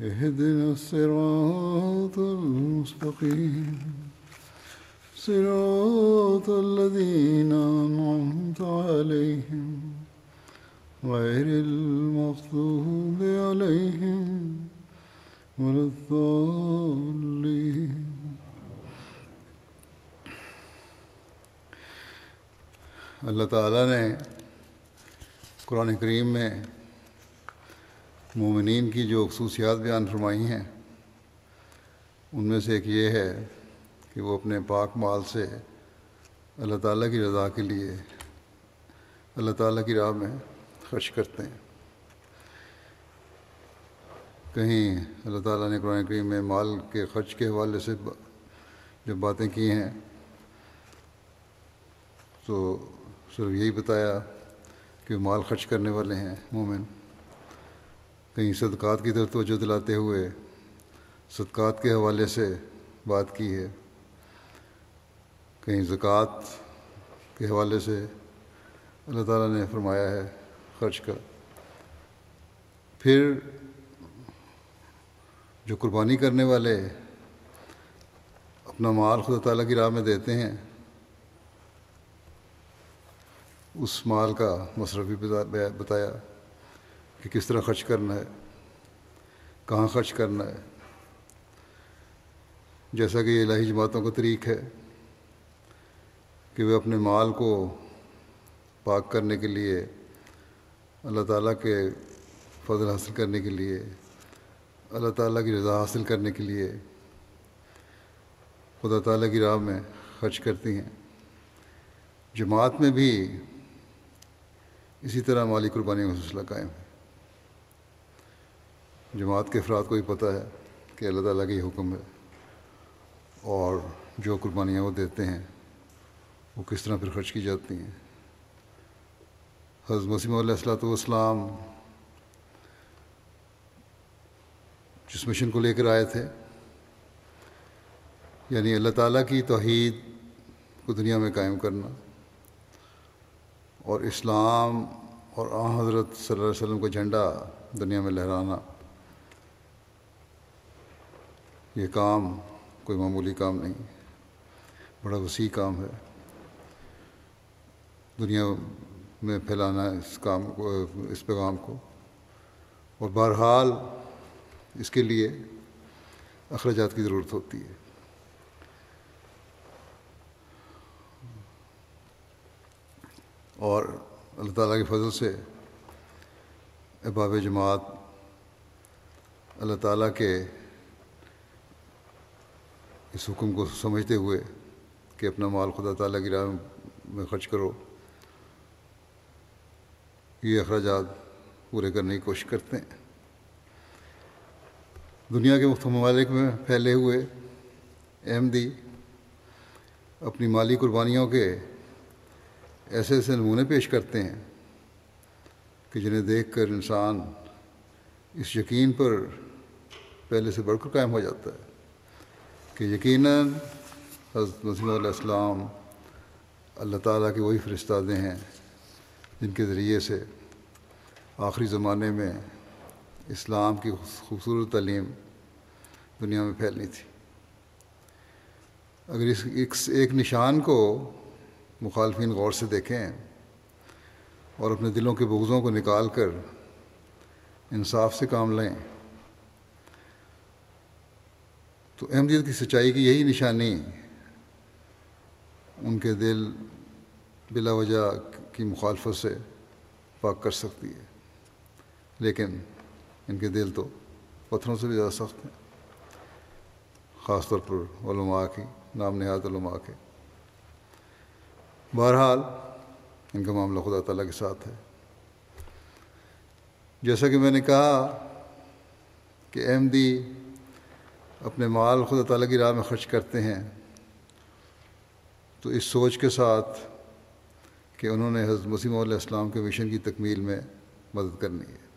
اهدنا الصراط المستقيم. صراط الذين أنعمت عليهم غير المغضوب عليهم ولا الضالين. اللہ تعالیٰ نے قرآن کریم میں مومنین کی جو خصوصیات بیان فرمائی ہیں، ان میں سے ایک یہ ہے کہ وہ اپنے پاک مال سے اللہ تعالیٰ کی رضا کے لیے، اللہ تعالیٰ کی راہ میں خرچ کرتے ہیں۔ کہیں اللہ تعالیٰ نے قرآن کریم میں مال کے خرچ کے حوالے سے جو باتیں کی ہیں، تو صرف یہی بتایا کہ مال خرچ کرنے والے ہیں مومن۔ کہیں صدقات کی طرف توجہ دلاتے ہوئے صدقات کے حوالے سے بات کی ہے۔ کہیں زکوٰۃ کے حوالے سے اللہ تعالیٰ نے فرمایا ہے، خرچ کا پھر جو قربانی کرنے والے اپنا مال خدا تعالیٰ کی راہ میں دیتے ہیں، اس مال کا مصرف بھی بتایا۔ کہ کس طرح خرچ کرنا ہے، کہاں خرچ کرنا ہے۔ جیسا کہ یہ الہی جماعتوں کا طریق ہے کہ وہ اپنے مال کو پاک کرنے کے لیے، اللہ تعالیٰ کے فضل حاصل کرنے کے لیے، اللہ تعالیٰ کی رضا حاصل کرنے کے لیے خدا تعالیٰ کی راہ میں خرچ کرتی ہیں۔ جماعت میں بھی اسی طرح مالی قربانی کا سلسلہ قائم۔ ہے جماعت کے افراد کو بھی پتہ ہے کہ اللہ تعالیٰ کا یہ حکم ہے اور جو قربانیاں وہ دیتے ہیں، وہ کس طرح پھر خرچ کی جاتی ہیں؟ حضرت مسیم علیہ السلاۃ والسلام جس مشن کو لے کر آئے تھے یعنی اللہ تعالیٰ کی توحید کو دنیا میں قائم کرنا اور اسلام اور آ حضرت صلی اللہ علیہ وسلم کا جھنڈا دنیا میں لہرانا یہ کام کوئی معمولی کام نہیں، بڑا وسیع کام ہے۔ دنیا میں پھیلانا ہے اس کام کو، اس پیغام کو۔ اور بہرحال اس کے لیے اخراجات کی ضرورت ہوتی ہے۔ اور اللہ تعالیٰ کے فضل سے احباب جماعت اللہ تعالیٰ کے اس حکم کو سمجھتے ہوئے کہ اپنا مال خدا تعالیٰ کی راہ میں خرچ کرو۔ یہ اخراجات پورے کرنے کی کوشش کرتے ہیں۔ دنیا کے مختلف ممالک میں پھیلے ہوئے احمدی اپنی مالی قربانیوں کے ایسے ایسے نمونے پیش کرتے ہیں کہ جنہیں دیکھ کر انسان اس یقین پر پہلے سے بڑھ کر قائم ہو جاتا ہے۔ کہ یقیناً حضرت مسیم علیہ السلام اللہ تعالیٰ کے وہی فرستادے ہیں جن کے ذریعے سے آخری زمانے میں اسلام کی خوبصورت تعلیم دنیا میں پھیلنی تھی۔ اگر اس ایک نشان کو مخالفین غور سے دیکھیں اور اپنے دلوں کے بغضوں کو نکال کر انصاف سے کام لیں تو احمدیت کی سچائی کی یہی نشانی ان کے دل بلا وجہ کی مخالفت سے پاک کر سکتی ہے۔ لیکن ان کے دل تو پتھروں سے بھی زیادہ سخت ہیں۔ خاص طور پر علماء کی، نام نہاد علماء کے۔ بہرحال ان کا معاملہ خدا تعالیٰ کے ساتھ ہے۔ جیسا کہ میں نے کہا کہ احمدی اپنے مال خدا تعالیٰ کی راہ میں خرچ کرتے ہیں، تو اس سوچ کے ساتھ کہ انہوں نے حضرت مسیم علیہ السلام کے مشن کی تکمیل میں مدد کرنی ہے۔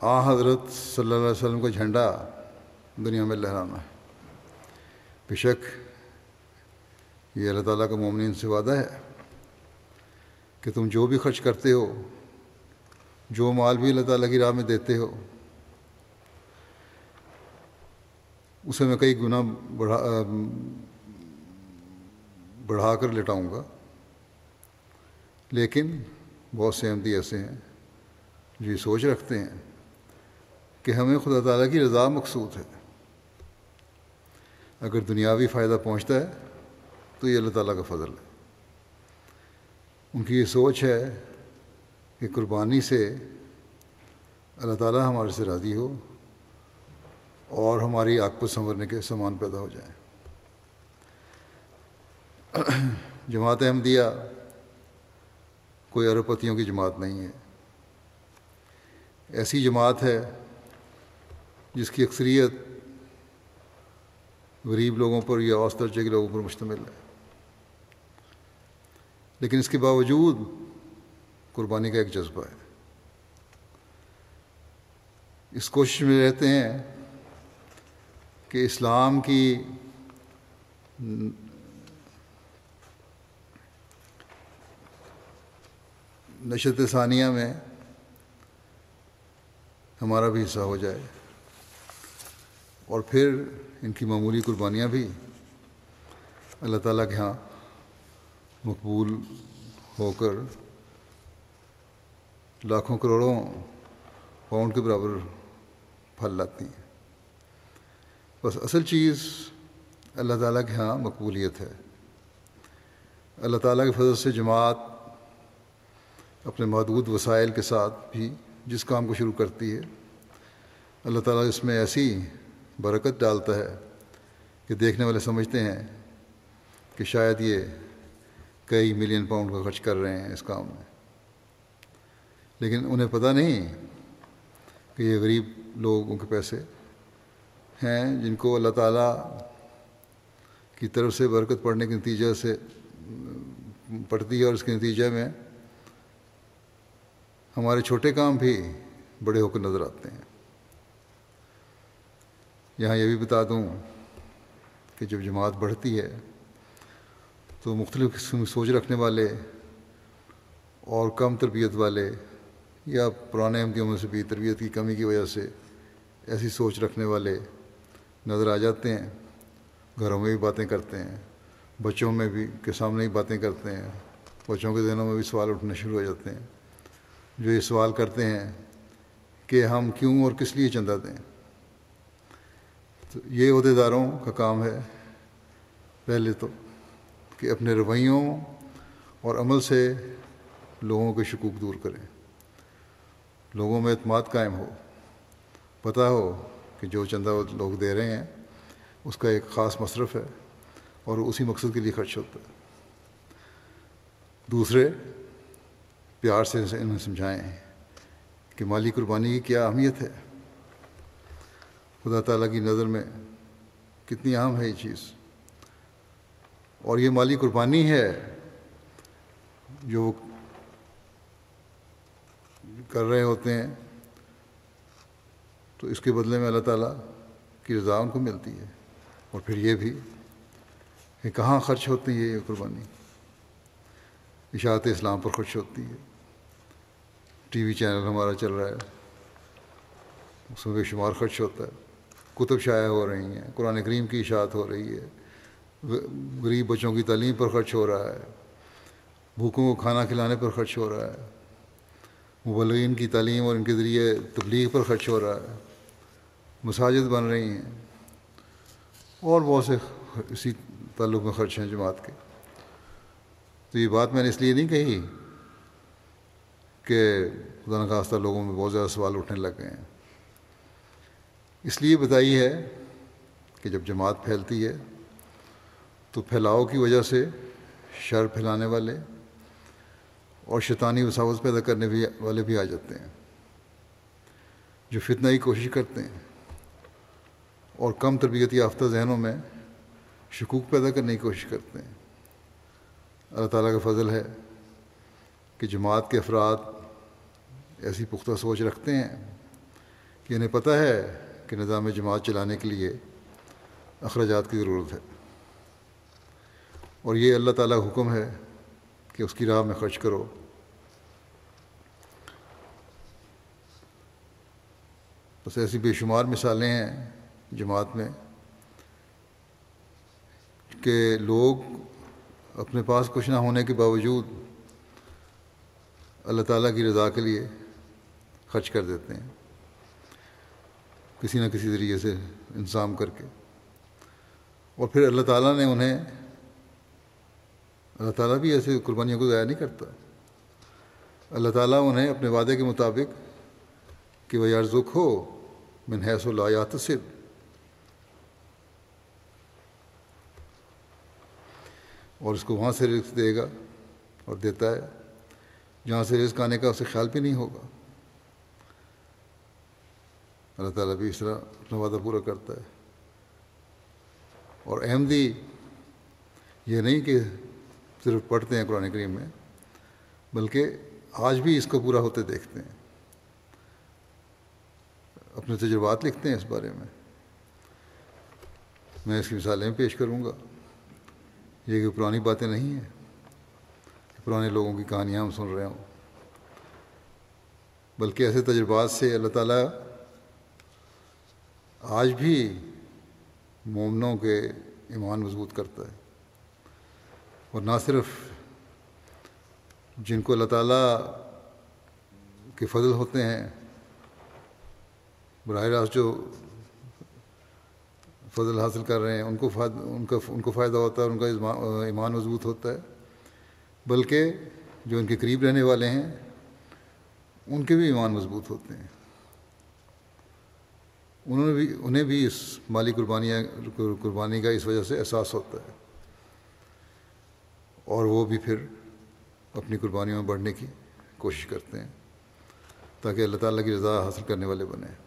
آ حضرت صلی اللہ علیہ وسلم کا جھنڈا دنیا میں لہرانا ہے۔ بے شک یہ اللہ تعالیٰ کا مومنین سے وعدہ ہے کہ تم جو بھی خرچ کرتے ہو، جو مال بھی اللہ تعالیٰ کی راہ میں دیتے ہو اسے میں کئی گنا بڑھا بڑھا کر لٹاؤں گا۔ لیکن بہت سے احمدی ایسے ہیں جو یہ سوچ رکھتے ہیں کہ ہمیں خدا تعالیٰ کی رضا مقصود ہے۔ اگر دنیاوی فائدہ پہنچتا ہے تو یہ اللہ تعالیٰ کا فضل ہے۔ ان کی یہ سوچ ہے کہ قربانی سے اللہ تعالیٰ ہمارے سے راضی ہو۔ اور ہماری آگ کو سنورنے کے سامان پیدا ہو جائیں۔ جماعت احمدیہ کوئی اربپتیوں کی جماعت نہیں ہے۔ ایسی جماعت ہے جس کی اکثریت غریب لوگوں پر یا اوس درجے کے لوگوں پر مشتمل ہے۔ لیکن اس کے باوجود قربانی کا ایک جذبہ ہے۔ اس کوشش میں رہتے ہیں کہ اسلام کی نشت ثانیہ میں ہمارا بھی حصہ ہو جائے اور پھر ان کی معمولی قربانیاں بھی اللہ تعالیٰ کے ہاں مقبول ہو کر لاکھوں کروڑوں پاؤنڈ کے برابر پھل لاتی ہیں۔ بس اصل چیز اللہ تعالیٰ کے ہاں مقبولیت ہے۔ اللہ تعالیٰ کے فضل سے جماعت اپنے محدود وسائل کے ساتھ بھی جس کام کو شروع کرتی ہے، اللہ تعالیٰ اس میں ایسی برکت ڈالتا ہے کہ دیکھنے والے سمجھتے ہیں کہ شاید یہ کئی ملین پاؤنڈ کا خرچ کر رہے ہیں اس کام میں۔ لیکن انہیں پتہ نہیں کہ یہ غریب لوگوں کے پیسے ہیں جن کو اللہ تعالیٰ کی طرف سے برکت پڑنے کے نتیجہ سے پڑتی ہے اور اس کے نتیجے میں ہمارے چھوٹے کام بھی بڑے ہو کر نظر آتے ہیں۔ یہاں یہ بھی بتا دوں کہ جب جماعت بڑھتی ہے تو مختلف قسم کی سوچ رکھنے والے اور کم تربیت والے یا پرانے احمدیوں سے بھی تربیت کی کمی کی وجہ سے ایسی سوچ رکھنے والے نظر آ جاتے ہیں، گھروں میں بھی باتیں کرتے ہیں، بچوں میں بھی کے سامنے ہی باتیں کرتے ہیں، بچوں کے دنوں میں بھی سوال اٹھنے شروع ہو جاتے ہیں۔ جو یہ سوال کرتے ہیں کہ ہم کیوں اور کس لیے چندہ دیں؟ تو یہ عہدے داروں کا کام ہے پہلے تو کہ اپنے رویوں اور عمل سے لوگوں کے شکوک دور کریں۔ لوگوں میں اعتماد قائم ہو، پتہ ہو کہ جو چندہ لوگ دے رہے ہیں، اس کا ایک خاص مصرف ہے اور اسی مقصد کے لیے خرچ ہوتا ہے۔ دوسرے، پیار سے انہیں سمجھائیں کہ مالی قربانی کی کیا اہمیت ہے۔ خدا تعالیٰ کی نظر میں کتنی اہم ہے یہ چیز۔ اور یہ مالی قربانی ہے جو کر رہے ہوتے ہیں۔ تو اس کے بدلے میں اللہ تعالیٰ کی رضا ان کو ملتی ہے۔ اور پھر یہ بھی کہ کہاں خرچ ہوتی ہے یہ قربانی؟ اشاعت اسلام پر خرچ ہوتی ہے۔ ٹی وی چینل ہمارا چل رہا ہے۔ اس میں بے شمار خرچ ہوتا ہے۔ کتب شائع ہو رہی ہیں۔ قرآن کریم کی اشاعت ہو رہی ہے۔ غریب بچوں کی تعلیم پر خرچ ہو رہا ہے۔ بھوکوں کو کھانا کھلانے پر خرچ ہو رہا ہے۔ مبلغین کی تعلیم اور ان کے ذریعے تبلیغ پر خرچ ہو رہا ہے۔ مساجد بن رہی ہیں۔ اور بہت سے اسی تعلق میں خرچ ہیں جماعت کے۔ تو یہ بات میں نے اس لیے نہیں کہی کہ خدا نخواستہ لوگوں میں بہت زیادہ سوال اٹھنے لگ گئے ہیں۔ اس لیے بتائی ہے کہ جب جماعت پھیلتی ہے تو پھیلاؤ کی وجہ سے شر پھیلانے والے اور شیطانی وساوت پیدا کرنے بھی والے بھی آ جاتے ہیں، جو فتنہ کی کوشش کرتے ہیں۔ اور کم تربیتی یافتہ ذہنوں میں شکوک پیدا کرنے کی کوشش کرتے ہیں۔ اللہ تعالیٰ کا فضل ہے کہ جماعت کے افراد ایسی پختہ سوچ رکھتے ہیں کہ انہیں پتہ ہے کہ نظام جماعت چلانے کے لیے اخراجات کی ضرورت ہے۔ اور یہ اللہ تعالیٰ کا حکم ہے کہ اس کی راہ میں خرچ کرو۔ بس ایسی بے شمار مثالیں ہیں جماعت میں، کہ لوگ اپنے پاس کچھ نہ ہونے کے باوجود اللہ تعالیٰ کی رضا کے لیے خرچ کر دیتے ہیں، کسی نہ کسی ذریعے سے انتظام کر کے۔ اور پھر اللہ تعالیٰ نے انہیں، اللہ تعالیٰ بھی ایسے قربانیوں کو ضائع نہیں کرتا۔ اللہ تعالیٰ انہیں اپنے وعدے کے مطابق کہ وہ یار ذک ہو من حیث اللہ صرف اور اس کو وہاں سے رزق دے گا اور دیتا ہے۔ جہاں سے رزق آنے کا اسے خیال بھی نہیں ہوگا۔ اللہ تعالیٰ بھی اس طرح اپنا وعدہ پورا کرتا ہے۔ اور احمدی یہ نہیں کہ صرف پڑھتے ہیں قرآن کریم میں، بلکہ آج بھی اس کو پورا ہوتے دیکھتے ہیں۔ اپنے تجربات لکھتے ہیں اس بارے میں۔ میں اس کی مثالیں پیش کروں گا۔ یہ کہ پرانی باتیں نہیں ہیں پرانے لوگوں کی کہانیاں ہم سن رہے ہوں۔ بلکہ ایسے تجربات سے اللہ تعالیٰ آج بھی مومنوں کے ایمان مضبوط کرتا ہے۔ اور نہ صرف جن کو اللہ تعالیٰ کے فضل ہوتے ہیں، براہ راست جو فضل حاصل کر رہے ہیں، ان کو ان کا، ان کو فائدہ ہوتا ہے ان کا ایمان مضبوط ہوتا ہے۔ بلکہ جو ان کے قریب رہنے والے ہیں، ان کے بھی ایمان مضبوط ہوتے ہیں۔ انہوں نے بھی، انہیں بھی اس مالی قربانیاں، قربانی کا اس وجہ سے احساس ہوتا ہے۔ اور وہ بھی پھر اپنی قربانیوں میں بڑھنے کی کوشش کرتے ہیں، تاکہ اللہ تعالیٰ کی رضا حاصل کرنے والے بنیں۔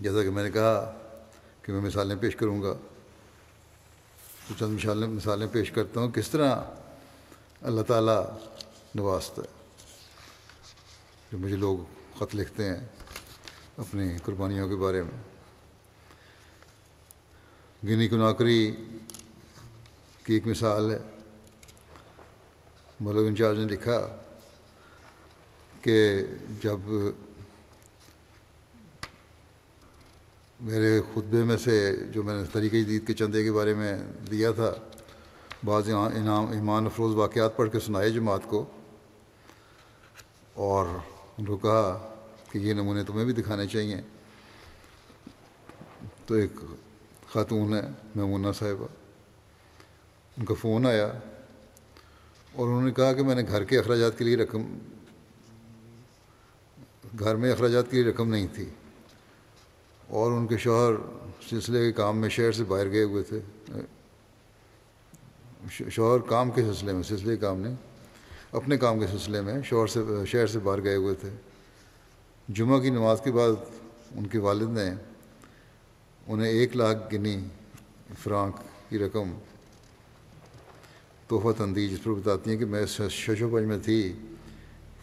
جیسا کہ میں نے کہا کہ میں مثالیں پیش کروں گا۔ تو چند مثالیں مثالیں پیش کرتا ہوں۔ کس طرح اللہ تعالیٰ نوازتا ہے۔ جو مجھے لوگ خط لکھتے ہیں اپنی قربانیوں کے بارے میں۔ گنی کو نوکری کی ایک مثال ہے۔ ملک انچارج نے لکھا کہ جب میرے خطبے میں سے جو میں نے طریقۂ جدید کے چندے کے بارے میں دیا تھا، بعض انعام، ایمان افروز واقعات پڑھ کے سنائے جماعت کو، اور ان کو کہا کہ یہ نمونے تمہیں بھی دکھانے چاہیے۔ تو ایک خاتون ہے، میمونہ صاحبہ ان کا فون آیا اور انہوں نے کہا کہ میں نے گھر کے اخراجات کے لیے رقم، گھر میں اخراجات کے لیے رقم نہیں تھی۔ اور ان کے شوہر سلسلے کے کام میں شہر سے باہر گئے ہوئے تھے۔ شوہر کام کے سلسلے میں، سلسلے کام نہیں، اپنے کام کے سلسلے میں شوہر سے، شہر سے باہر گئے ہوئے تھے۔ جمعہ کی نماز کے بعد ان کے والد نے انہیں ایک لاکھ گنی فرانک کی رقم تحفہ تندی، جس پر بتاتی ہیں کہ میں شش و پنج میں تھی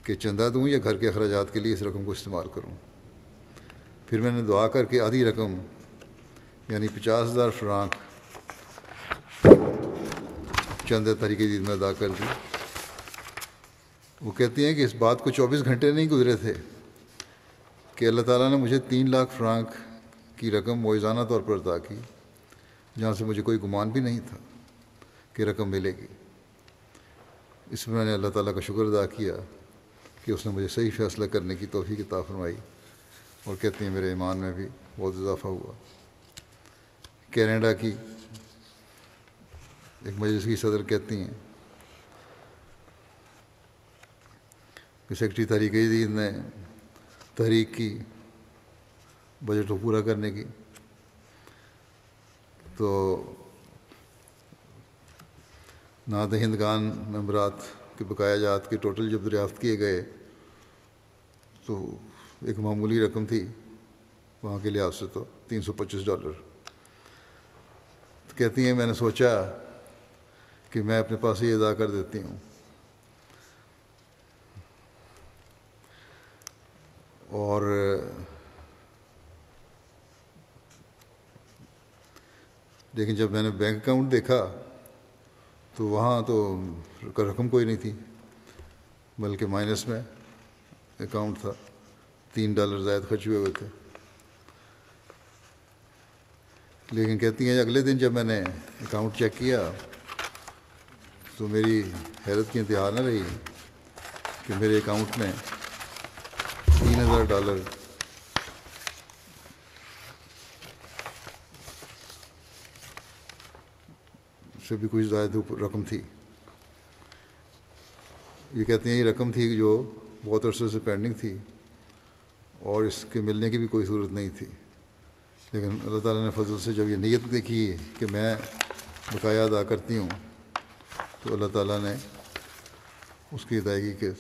کہ چندہ دوں یا گھر کے اخراجات کے لیے اس رقم کو استعمال کروں۔ پھر میں نے دعا کر کے آدھی رقم یعنی پچاس ہزار فرانک چند طریقے دید میں ادا کر دی۔ وہ کہتی ہیں کہ اس بات کو چوبیس گھنٹے نہیں گزرے تھے کہ اللہ تعالیٰ نے مجھے تین لاکھ فرانک کی رقم موزانہ طور پر ادا کی، جہاں سے مجھے کوئی گمان بھی نہیں تھا کہ رقم ملے گی۔ اس میں میں نے اللہ تعالیٰ کا شکر ادا کیا کہ اس نے مجھے صحیح فیصلہ کرنے کی توفیق عطا فرمائی۔ اور کہتی ہیں میرے ایمان میں بھی بہت اضافہ ہوا۔ کینیڈا کی ایک مجلس کی صدر کہتی ہیں۔ کہ سیکٹری تحریک جدید نے تحریک کی بجٹ کو پورا کرنے کی۔ تو ناد ہندگان ممبرات کے بقایا جات کے ٹوٹل جب دریافت کیے گئے، تو ایک معمولی رقم تھی، وہاں کے لحاظ سے تو تین سو پچیس ڈالر۔ کہتی ہیں، میں نے سوچا کہ میں اپنے پاس ہی ادا کر دیتی ہوں۔ اور لیکن جب میں نے بینک اکاؤنٹ دیکھا تو وہاں تو رقم کوئی نہیں تھی، بلکہ مائنس میں اکاؤنٹ تھا۔ تین ڈالر زائد خرچ ہوئے ہوئے تھے۔ لیکن کہتی ہیں، اگلے دن جب میں نے اکاؤنٹ چیک کیا تو میری حیرت کی انتہا نہ رہی کہ میرے اکاؤنٹ میں تین ہزار ڈالر سے بھی کچھ زائد رقم تھی۔ یہ کہتے ہیں، یہ رقم تھی جو بہت عرصے سے پینڈنگ تھی۔ اور اس کے ملنے کی بھی کوئی صورت نہیں تھی۔ لیکن اللہ تعالیٰ نے فضل سے جب یہ نیت دیکھی کہ میں بقایا ادا کرتی ہوں، تو اللہ تعالیٰ نے اس کی ادائیگی کے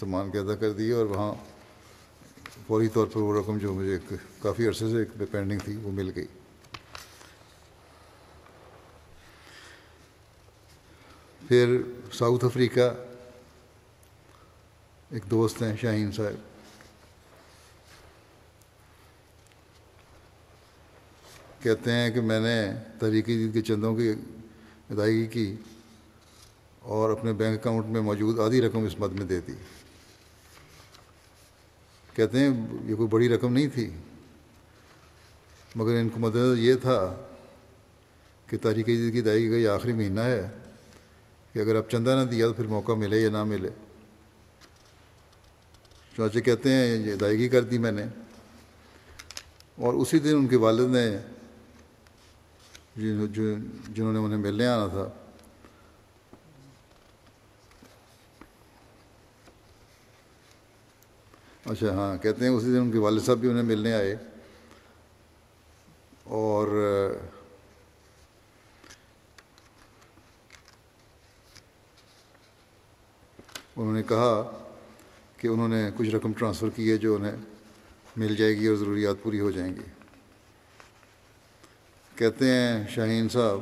سامان کے ادا کر دی اور وہاں فوری طور پر وہ رقم جو مجھے کافی عرصے سے ایک پینڈنگ تھی، وہ مل گئی۔ پھر ساؤتھ افریقہ ایک دوست ہیں شاہین صاحب۔ کہتے ہیں کہ میں نے تحریکی دید کے چندوں کی ادائیگی کی اور اپنے بینک اکاؤنٹ میں موجود آدھی رقم اس مد میں دے دی۔ کہتے ہیں یہ کوئی بڑی رقم نہیں تھی۔ مگر ان کو مدد یہ تھا کہ تاریخ جدید کی ادائیگی کا یہ آخری مہینہ ہے کہ اگر آپ چندہ نہ دیا تو پھر موقع ملے یا نہ ملے۔ چانچے کہتے ہیں یہ ادائیگی کر دی میں نے اور اسی دن ان کے والد نے جنہوں نے انہیں ملنے آنا تھا۔ اچھا ہاں کہتے ہیں اسی دن ان کے والد صاحب بھی انہیں ملنے آئے۔ اور، انہوں نے کہا کہ انہوں نے کچھ رقم ٹرانسفر کی ہے جو انہیں مل جائے گی اور ضروریات پوری ہو جائیں گی۔ کہتے ہیں شاہین صاحب،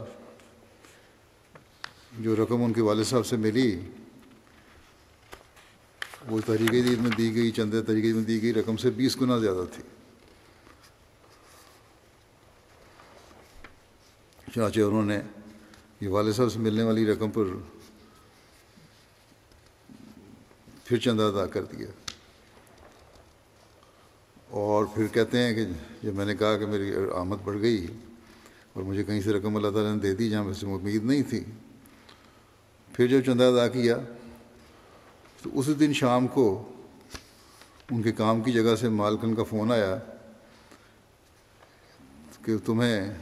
جو رقم ان کے والد صاحب سے ملی، وہ طریقے دید میں دی گئی، چند طریقے میں دی گئی، رقم سے بیس گنا زیادہ تھی۔ چنانچہ انہوں نے یہ والد صاحب سے ملنے والی رقم پر پھر چندہ ادا کر دیا۔ اور پھر کہتے ہیں کہ جب میں نے کہا کہ میری آمد بڑھ گئی اور مجھے کہیں سے رقم اللہ تعالیٰ نے دے دی جہاں سے امید نہیں تھی۔ پھر جب چندہ ادا کیا، تو اس دن شام کو ان کے کام کی جگہ سے مالکن کا فون آیا کہ تمہیں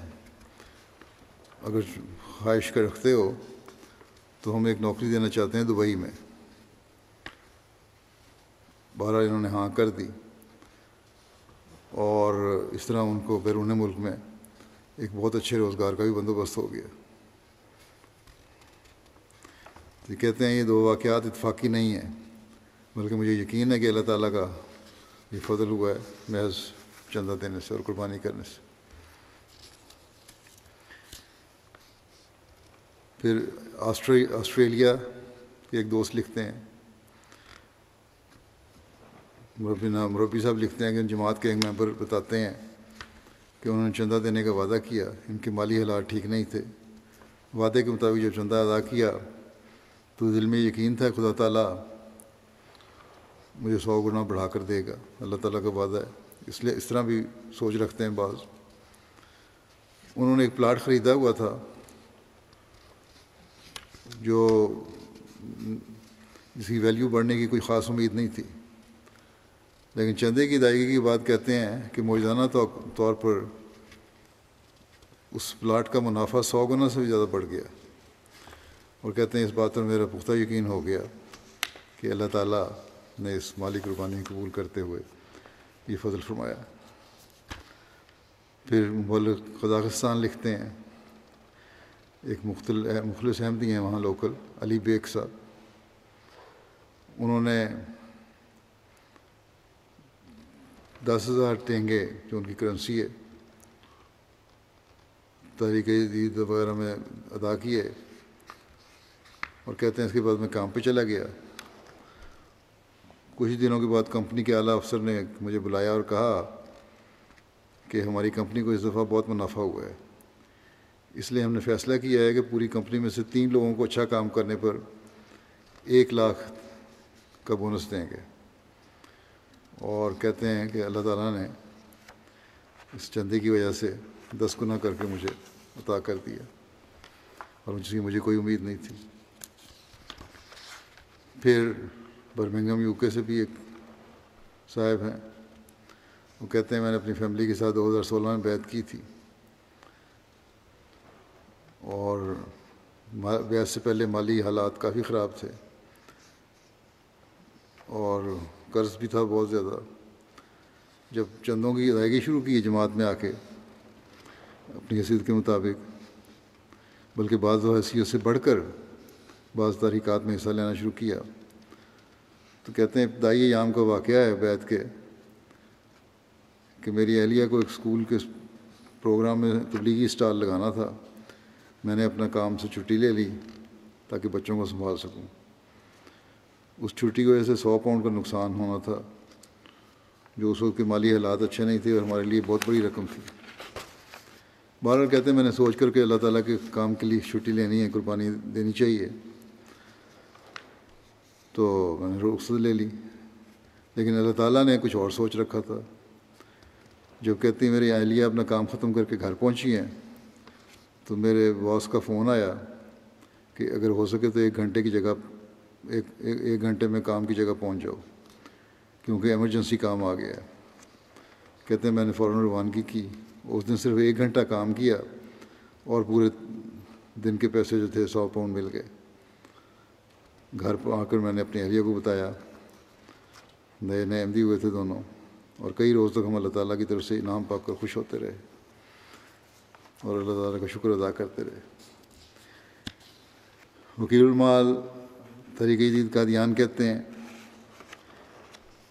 اگر خواہش کر رکھتے ہو تو ہم ایک نوکری دینا چاہتے ہیں دبئی میں۔ بارہ انہوں نے ہاں کر دی اور اس طرح ان کو بیرون ملک میں ایک بہت اچھے روزگار کا بھی بندوبست ہو گیا۔ یہ کہتے ہیں یہ دو واقعات اتفاقی نہیں ہیں، بلکہ مجھے یقین ہے کہ اللہ تعالیٰ کا یہ فضل ہوا ہے محض چندہ دینے سے اور قربانی کرنے سے۔ پھر آسٹریلیا کے ایک دوست لکھتے ہیں۔ مربی نام مربی صاحب لکھتے ہیں کہ جماعت کے ایک ممبر بتاتے ہیں کہ انہوں نے چندہ دینے کا وعدہ کیا، ان کے مالی حالات ٹھیک نہیں تھے۔ وعدے کے مطابق جب چندہ ادا کیا تو دل میں یقین تھا، خدا تعالیٰ مجھے سو گنا بڑھا کر دے گا۔ اللہ تعالیٰ کا وعدہ ہے۔ اس لیے اس طرح بھی سوچ رکھتے ہیں بعض۔ انہوں نے ایک پلاٹ خریدا ہوا تھا جو جس کی ویلیو بڑھنے کی کوئی خاص امید نہیں تھی۔ لیکن چندے کی ادائیگی کی بات کہتے ہیں کہ موجودانہ طور پر اس پلاٹ کا منافع سو گنا سے بھی زیادہ بڑھ گیا۔ اور کہتے ہیں اس بات پر میرا پختہ یقین ہو گیا کہ اللہ تعالیٰ نے اس مالی قربانی قبول کرتے ہوئے یہ فضل فرمایا۔ پھر ملک قزاقستان لکھتے ہیں۔ ایک مختلف مخلص احمدی ہیں وہاں لوکل، علی بیگ صاحب۔ انہوں نے دس ہزار ٹینگے جو ان کی کرنسی ہے۔ تحریک عید وغیرہ میں ادا کیے اور کہتے ہیں اس کے بعد میں کام پہ چلا گیا۔ کچھ دنوں کے بعد کمپنی کے اعلیٰ افسر نے مجھے بلایا اور کہا کہ ہماری کمپنی کو اس دفعہ بہت منافع ہوا ہے۔ اس لیے ہم نے فیصلہ کیا ہے کہ پوری کمپنی میں سے تین لوگوں کو اچھا کام کرنے پر ایک لاکھ کا بونس دیں گے۔ اور کہتے ہیں کہ اللہ تعالیٰ نے اس چندے کی وجہ سے دس گنا کر کے مجھے عطا کر دیا اور جس کی مجھے کوئی امید نہیں تھی۔ پھر برمنگم یو کے سے بھی ایک صاحب ہیں، وہ کہتے ہیں میں نے اپنی فیملی کے ساتھ دو ہزار سولہ میں بیت کی تھی۔ اور بیت سے پہلے مالی حالات کافی خراب تھے۔ اور قرض بھی تھا بہت زیادہ۔ جب چندوں کی ادائیگی شروع کی جماعت میں آ کے اپنی حیثیت کے مطابق، بلکہ بعض و حیثیت سے بڑھ کر بعض تحریکات میں حصہ لینا شروع کیا۔ تو کہتے ہیں، ابتدائی ایام کا واقعہ ہے بیت کے، کہ میری اہلیہ کو ایک اسکول کے پروگرام میں تبلیغی اسٹال لگانا تھا۔ میں نے اپنا کام سے چھٹی لے لی تاکہ بچوں کو سنبھال سکوں۔ اس چھٹی کی وجہ سے سو پاؤنڈ کا نقصان ہونا تھا، جو اس وقت کے مالی حالات اچھے نہیں تھے اور ہمارے لیے بہت بڑی رقم تھی۔ بار بار کہتے ہیں، میں نے سوچ کر کے اللہ تعالیٰ کے کام کے لیے چھٹی لینی ہے، قربانی دینی چاہیے۔ تو میں نے رخصت لے لی۔ لیکن اللہ تعالیٰ نے کچھ اور سوچ رکھا تھا۔ جو کہتی میری اہلیہ اپنا کام ختم کر کے گھر پہنچی ہیں، تو میرے باس کا فون آیا کہ اگر ہو سکے تو ایک گھنٹے کی جگہ ایک ایک گھنٹے میں کام کی جگہ پہنچ جاؤ، کیونکہ ایمرجنسی کام آ گیا ہے۔ کہتے ہیں میں نے فوراً روانگی کی اس دن صرف ایک گھنٹہ کام کیا اور پورے دن کے پیسے جو تھے سو پاؤنڈ مل گئے۔ گھر پہ آ کر میں نے اپنی اہلیہ کو بتایا، نئے نئے احمدی ہوئے تھے دونوں، اور کئی روز تک ہم اللہ تعالیٰ کی طرف سے انعام پا کر خوش ہوتے رہے اور اللہ تعالیٰ کا شکر ادا کرتے رہے۔ وکیل المال طریقہ جدید کا دھیان کہتے ہیں۔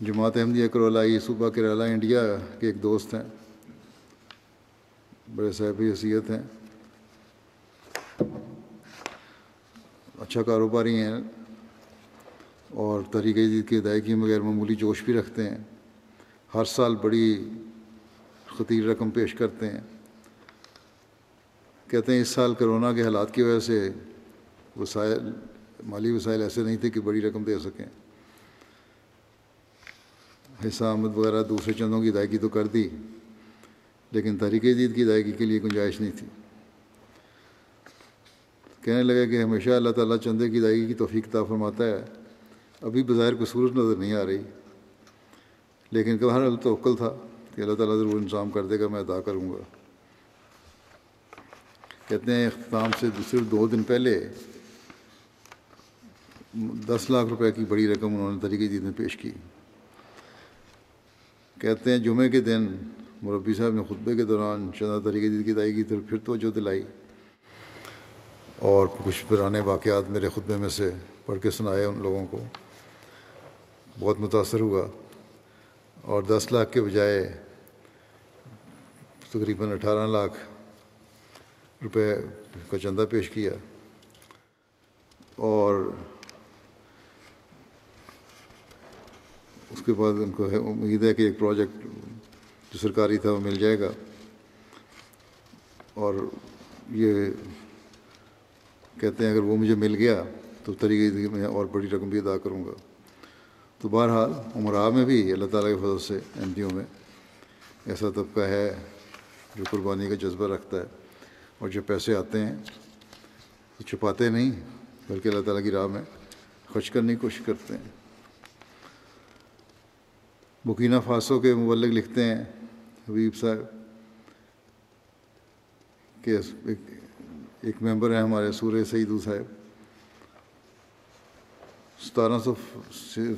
جماعت احمدیہ کرولائی صوبہ کیرلا انڈیا کے ایک دوست ہیں۔ بڑے صاحب حیثیت ہیں۔ اچھا کاروباری ہیں اور طریقہ جدید کی ادائیگی میں غیر معمولی جوش بھی رکھتے ہیں۔ ہر سال بڑی خطیر رقم پیش کرتے ہیں۔ کہتے ہیں اس سال کرونا کے حالات کی وجہ سے وسائل مالی وسائل ایسے نہیں تھے کہ بڑی رقم دے سکیں۔ حصہ، آمد وغیرہ دوسرے چندوں کی ادائیگی تو کر دی، لیکن تحریک جدید کی ادائیگی کے لیے گنجائش نہیں تھی۔ کہنے لگے کہ ہمیشہ اللہ تعالیٰ چندے کی ادائیگی کی توفیق عطا فرماتا ہے۔ ابھی بظاہر کو صورت نظر نہیں آ رہی، لیکن کہ ہر توقل تھا کہ اللہ تعالیٰ ضرور انتظام کر دے گا، میں ادا کروں گا۔ کہتے ہیں اختتام سے صرف دو دن پہلے دس لاکھ روپے کی بڑی رقم انہوں نے طریقے جدید میں پیش کی۔ کہتے ہیں جمعے کے دن مربی صاحب نے خطبے کے دوران چندہ طریقے جدید کی ادائیگی تو پھر توجہ دلائی۔ اور کچھ پرانے واقعات میرے خطبے میں سے پڑھ کے سنائے ان لوگوں کو۔ بہت متاثر ہوا۔ اور دس لاکھ کے بجائے تقریباً اٹھارہ لاکھ روپے کا چندہ پیش کیا۔ اور اس کے بعد ان کو ہے امید ہے کہ ایک پروجیکٹ جو سرکاری تھا وہ مل جائے گا۔ اور یہ کہتے ہیں اگر وہ مجھے مل گیا تو طریقے میں اور بڑی رقم بھی ادا کروں گا۔ تو بہرحال عمرہ میں بھی اللہ تعالیٰ کے فضل سے ایم پیوں میں ایسا طبقہ ہے جو قربانی کا جذبہ رکھتا ہے اور جو پیسے آتے ہیں تو چھپاتے نہیں بلکہ اللہ تعالیٰ کی راہ میں خرچ کرنے کی کوشش کرتے ہیں۔ بکینہ فاسو کے مبلک لکھتے ہیں، حبیب صاحب، کہ ایک ممبر ہیں ہمارے سورہ سعیدو صاحب۔ ستارہ سو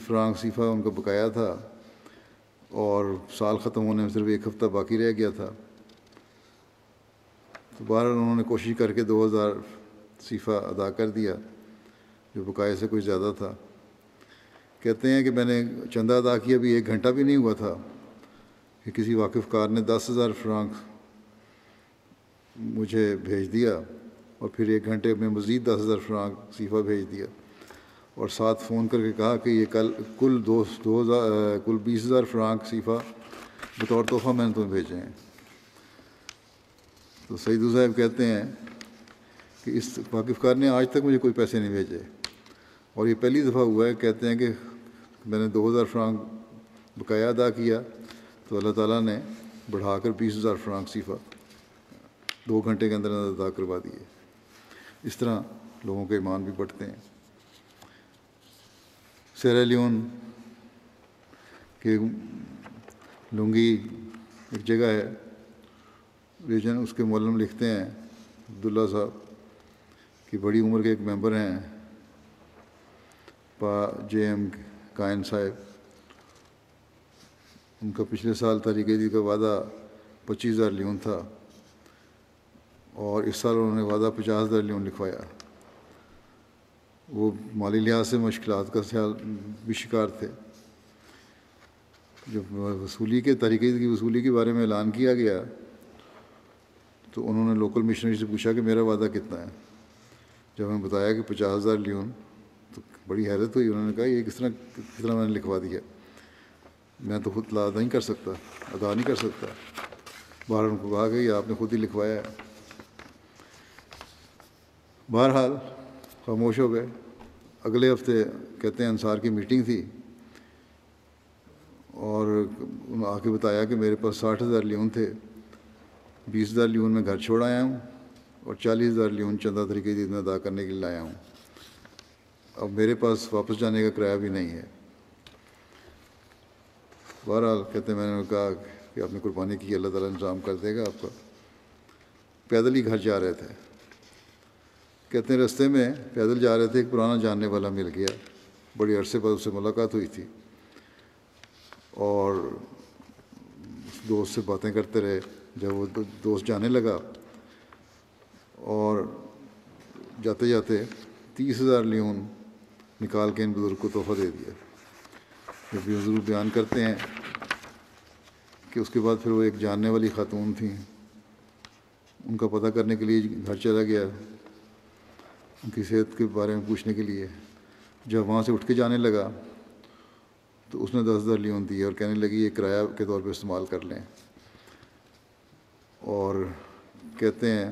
فرانک صیفہ ان کا بقایا تھا اور سال ختم ہونے میں صرف ایک ہفتہ باقی رہ گیا تھا۔ تو بہر انہوں نے کوشش کر کے دو ہزار صیفہ ادا کر دیا، جو بقائے سے کچھ زیادہ تھا۔ کہتے ہیں کہ میں نے چندہ ادا کیا، ابھی ایک گھنٹہ بھی نہیں ہوا تھا کہ کسی واقف کار نے دس ہزار فرانک مجھے بھیج دیا اور پھر ایک گھنٹے میں مزید دس ہزار فرانک صیفہ بھیج دیا اور ساتھ فون کر کے کہا کہ یہ کل کل دو دو ہزار، کل بیس ہزار فرانک صیفہ بطور تحفہ میں نے تمہیں بھیجے ہیں۔ تو سعید صاحب کہتے ہیں کہ اس واقف کار نے آج تک مجھے کوئی پیسے نہیں بھیجے اور یہ پہلی دفعہ ہوا ہے، کہتے ہیں کہ میں نے دو ہزار فرانک بقایا ادا کیا تو اللہ تعالیٰ نے بڑھا کر بیس ہزار فرانک صیفہ دو گھنٹے کے اندر اندر ادا کروا دیے۔ اس طرح لوگوں کے ایمان بھی بڑھتے ہیں۔ سیرالیون کے لنگی ایک جگہ ہے۔ ریجن اس کے مولم لکھتے ہیں۔ عبداللہ صاحب کہ بڑی عمر کے ایک ممبر ہیں۔ پا جے ایم کے کائن صاحب، ان کا پچھلے سال تاریخ دی کا وعدہ پچیس ہزار لیون تھا اور اس سال انہوں نے وعدہ پچاس ہزار لیون لکھوایا۔ وہ مالی لحاظ سے مشکلات کا خیال بھی شکار تھے۔ جب وصولی کے طریقے کی وصولی کے بارے میں اعلان کیا گیا تو انہوں نے لوکل مشنری سے پوچھا کہ میرا وعدہ کتنا ہے؟ جب ہمیں بتایا کہ پچاس ہزار لیون بڑی حیرت ہوئی، انہوں نے کہا، یہ کس طرح کس طرح میں نے لکھوا دیا میں تو خود ادا نہیں کر سکتا، ادا نہیں کر سکتا۔ باہر ان کو کہا کہ یہ آپ نے خود ہی لکھوایا ہے۔ بہرحال خاموش ہو گئے۔ اگلے ہفتے کہتے ہیں انصار کی میٹنگ تھی۔ اور انہوں آ کے بتایا کہ میرے پاس ساٹھ ہزار لیون تھے۔ بیس ہزار لیون میں گھر چھوڑ آیا ہوں اور چالیس ہزار لیون چندہ طریقے میں ادا کرنے کے لیے لایا ہوں۔ اب میرے پاس واپس جانے کا کرایہ بھی نہیں ہے۔ بہرحال کہتے ہیں میں نے کہا کہ آپ نے قربانی کی، اللہ تعالیٰ انتظام کر دے گا آپ کا۔ پیدل ہی گھر جا رہے تھے۔ کہتے ہیں رستے میں پیدل جا رہے تھے، ایک پرانا جاننے والا مل گیا۔ بڑی عرصے پر اس سے ملاقات ہوئی تھی۔ اور دوست سے باتیں کرتے رہے، جب وہ دوست جانے لگا۔ اور جاتے جاتے تیس ہزار لیون نکال کے ان بزرگ کو تحفہ دے دیا۔ جب یہ بزرگ بیان کرتے ہیں کہ اس کے بعد پھر وہ ایک جاننے والی خاتون تھیں، ان کا پتہ کرنے کے لیے گھر چلا گیا، ان کی صحت کے بارے میں پوچھنے کے لیے۔ جب وہاں سے اٹھ کے جانے لگا تو اس نے دس ہزار لیون دی اور کہنے لگی، یہ کرایہ کے طور پہ استعمال کر لیں۔ اور کہتے ہیں،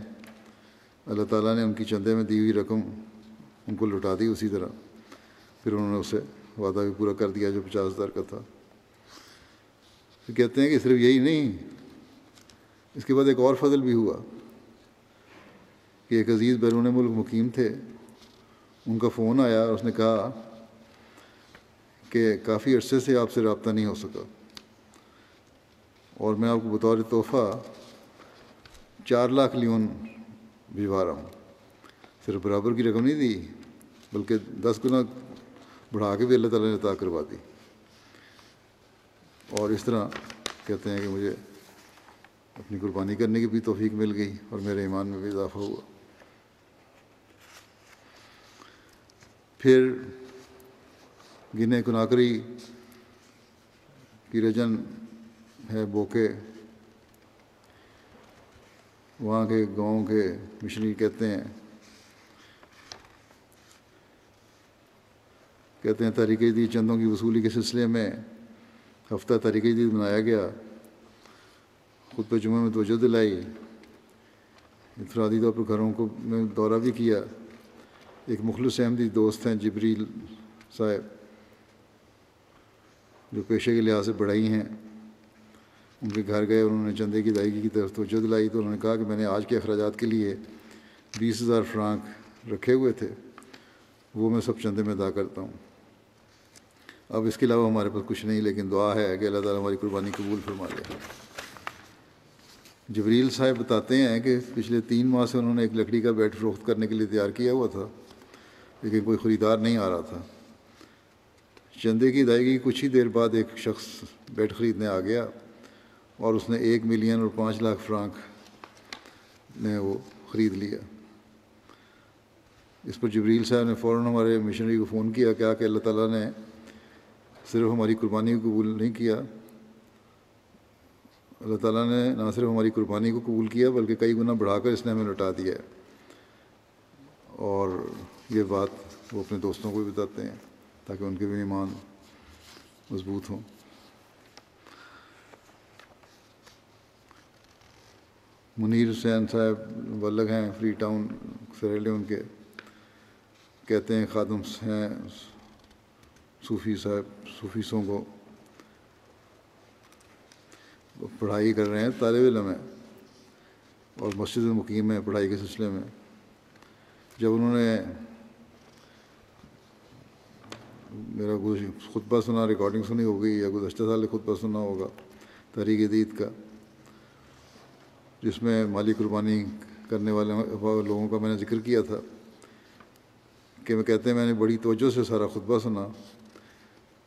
اللہ تعالیٰ نے ان کی چندے میں دی ہوئی رقم ان کو لٹا دی اسی طرح۔ پھر انہوں نے اسے وعدہ بھی پورا کر دیا جو پچاس ہزار کا تھا۔ پھر کہتے ہیں کہ صرف یہی نہیں، اس کے بعد ایک اور فضل بھی ہوا کہ ایک عزیز بیرون ملک مقیم تھے۔ ان کا فون آیا اور اس نے کہا کہ کافی عرصے سے آپ سے رابطہ نہیں ہو سکا۔ اور میں آپ کو بطور تحفہ چار لاکھ لیون بھجوا رہا ہوں۔ صرف برابر کی رقم نہیں دی، بلکہ دس گنا بڑھا کے بھی اللہ تعالیٰ نے عطا کروا دی۔ اور اس طرح کہتے ہیں کہ مجھے اپنی قربانی کرنے کی بھی توفیق مل گئی اور میرے ایمان میں بھی اضافہ ہوا۔ پھر گنے کناکری کی رجن ہے بوکے۔ وہاں کے گاؤں کے مشنری کہتے ہیں کہتے ہیں تحریک دی چندوں کی وصولی کے سلسلے میں ہفتہ تحریک دی بنایا گیا۔ خود پہ جمعہ میں توجہ دلائی۔ انفرادی طور پر گھروں کو میں دورہ بھی کیا۔ ایک مخلص احمدی دوست ہیں جبریل صاحب، جو پیشے کے لحاظ سے بڑھائی ہیں۔ ان کے گھر گئے انہوں نے چندے کی ادائیگی کی طرف توجہ دلائی تو انہوں نے کہا کہ میں نے آج کے اخراجات کے لیے بیس ہزار فرانک رکھے ہوئے تھے۔ وہ میں سب چندے میں ادا کرتا ہوں۔ اب اس کے علاوہ ہمارے پاس کچھ نہیں، لیکن دعا ہے کہ اللہ تعالیٰ ہماری قربانی قبول فرما لے جبریل صاحب بتاتے ہیں کہ پچھلے تین ماہ سے انہوں نے ایک لکڑی کا بیٹ فروخت کرنے کے لیے تیار کیا ہوا تھا، لیکن کوئی خریدار نہیں آ رہا تھا۔ چندے کی ادائیگی کچھ ہی دیر بعد ایک شخص بیٹ خریدنے آ گیا اور اس نے ایک ملین اور پانچ لاکھ فرانک نے وہ خرید لیا۔ اس پر جبریل صاحب نے فوراً ہمارے مشنری کو فون کیا کیا کہ اللہ تعالیٰ نے صرف ہماری قربانی کو قبول نہیں کیا۔ اللہ تعالیٰ نے نہ صرف ہماری قربانی کو قبول کیا، بلکہ کئی گنا بڑھا کر اس نے ہمیں لوٹا دیا ہے۔ اور یہ بات وہ اپنے دوستوں کو بھی بتاتے ہیں تاکہ ان کے بھی ایمان مضبوط ہوں۔ منیر حسین صاحب ولگ ہیں، فری ٹاؤن سریلے ان کے کہتے ہیں خادم ہیں۔ صوفی صاحب، صوفیسوں کو پڑھائی کر رہے ہیں، طالب علم ہیں اور مسجد مقیم ہے پڑھائی کے سلسلے میں۔ جب انہوں نے میرا کچھ خطبہ سنا ریکارڈنگ سنی ہوگی یا گزشتہ سال خطبہ سنا ہوگا تحریک دید کا، جس میں مالی قربانی کرنے والے لوگوں کا میں نے ذکر کیا تھا کہ میں کہتے ہیں میں نے بڑی توجہ سے سارا خطبہ سنا۔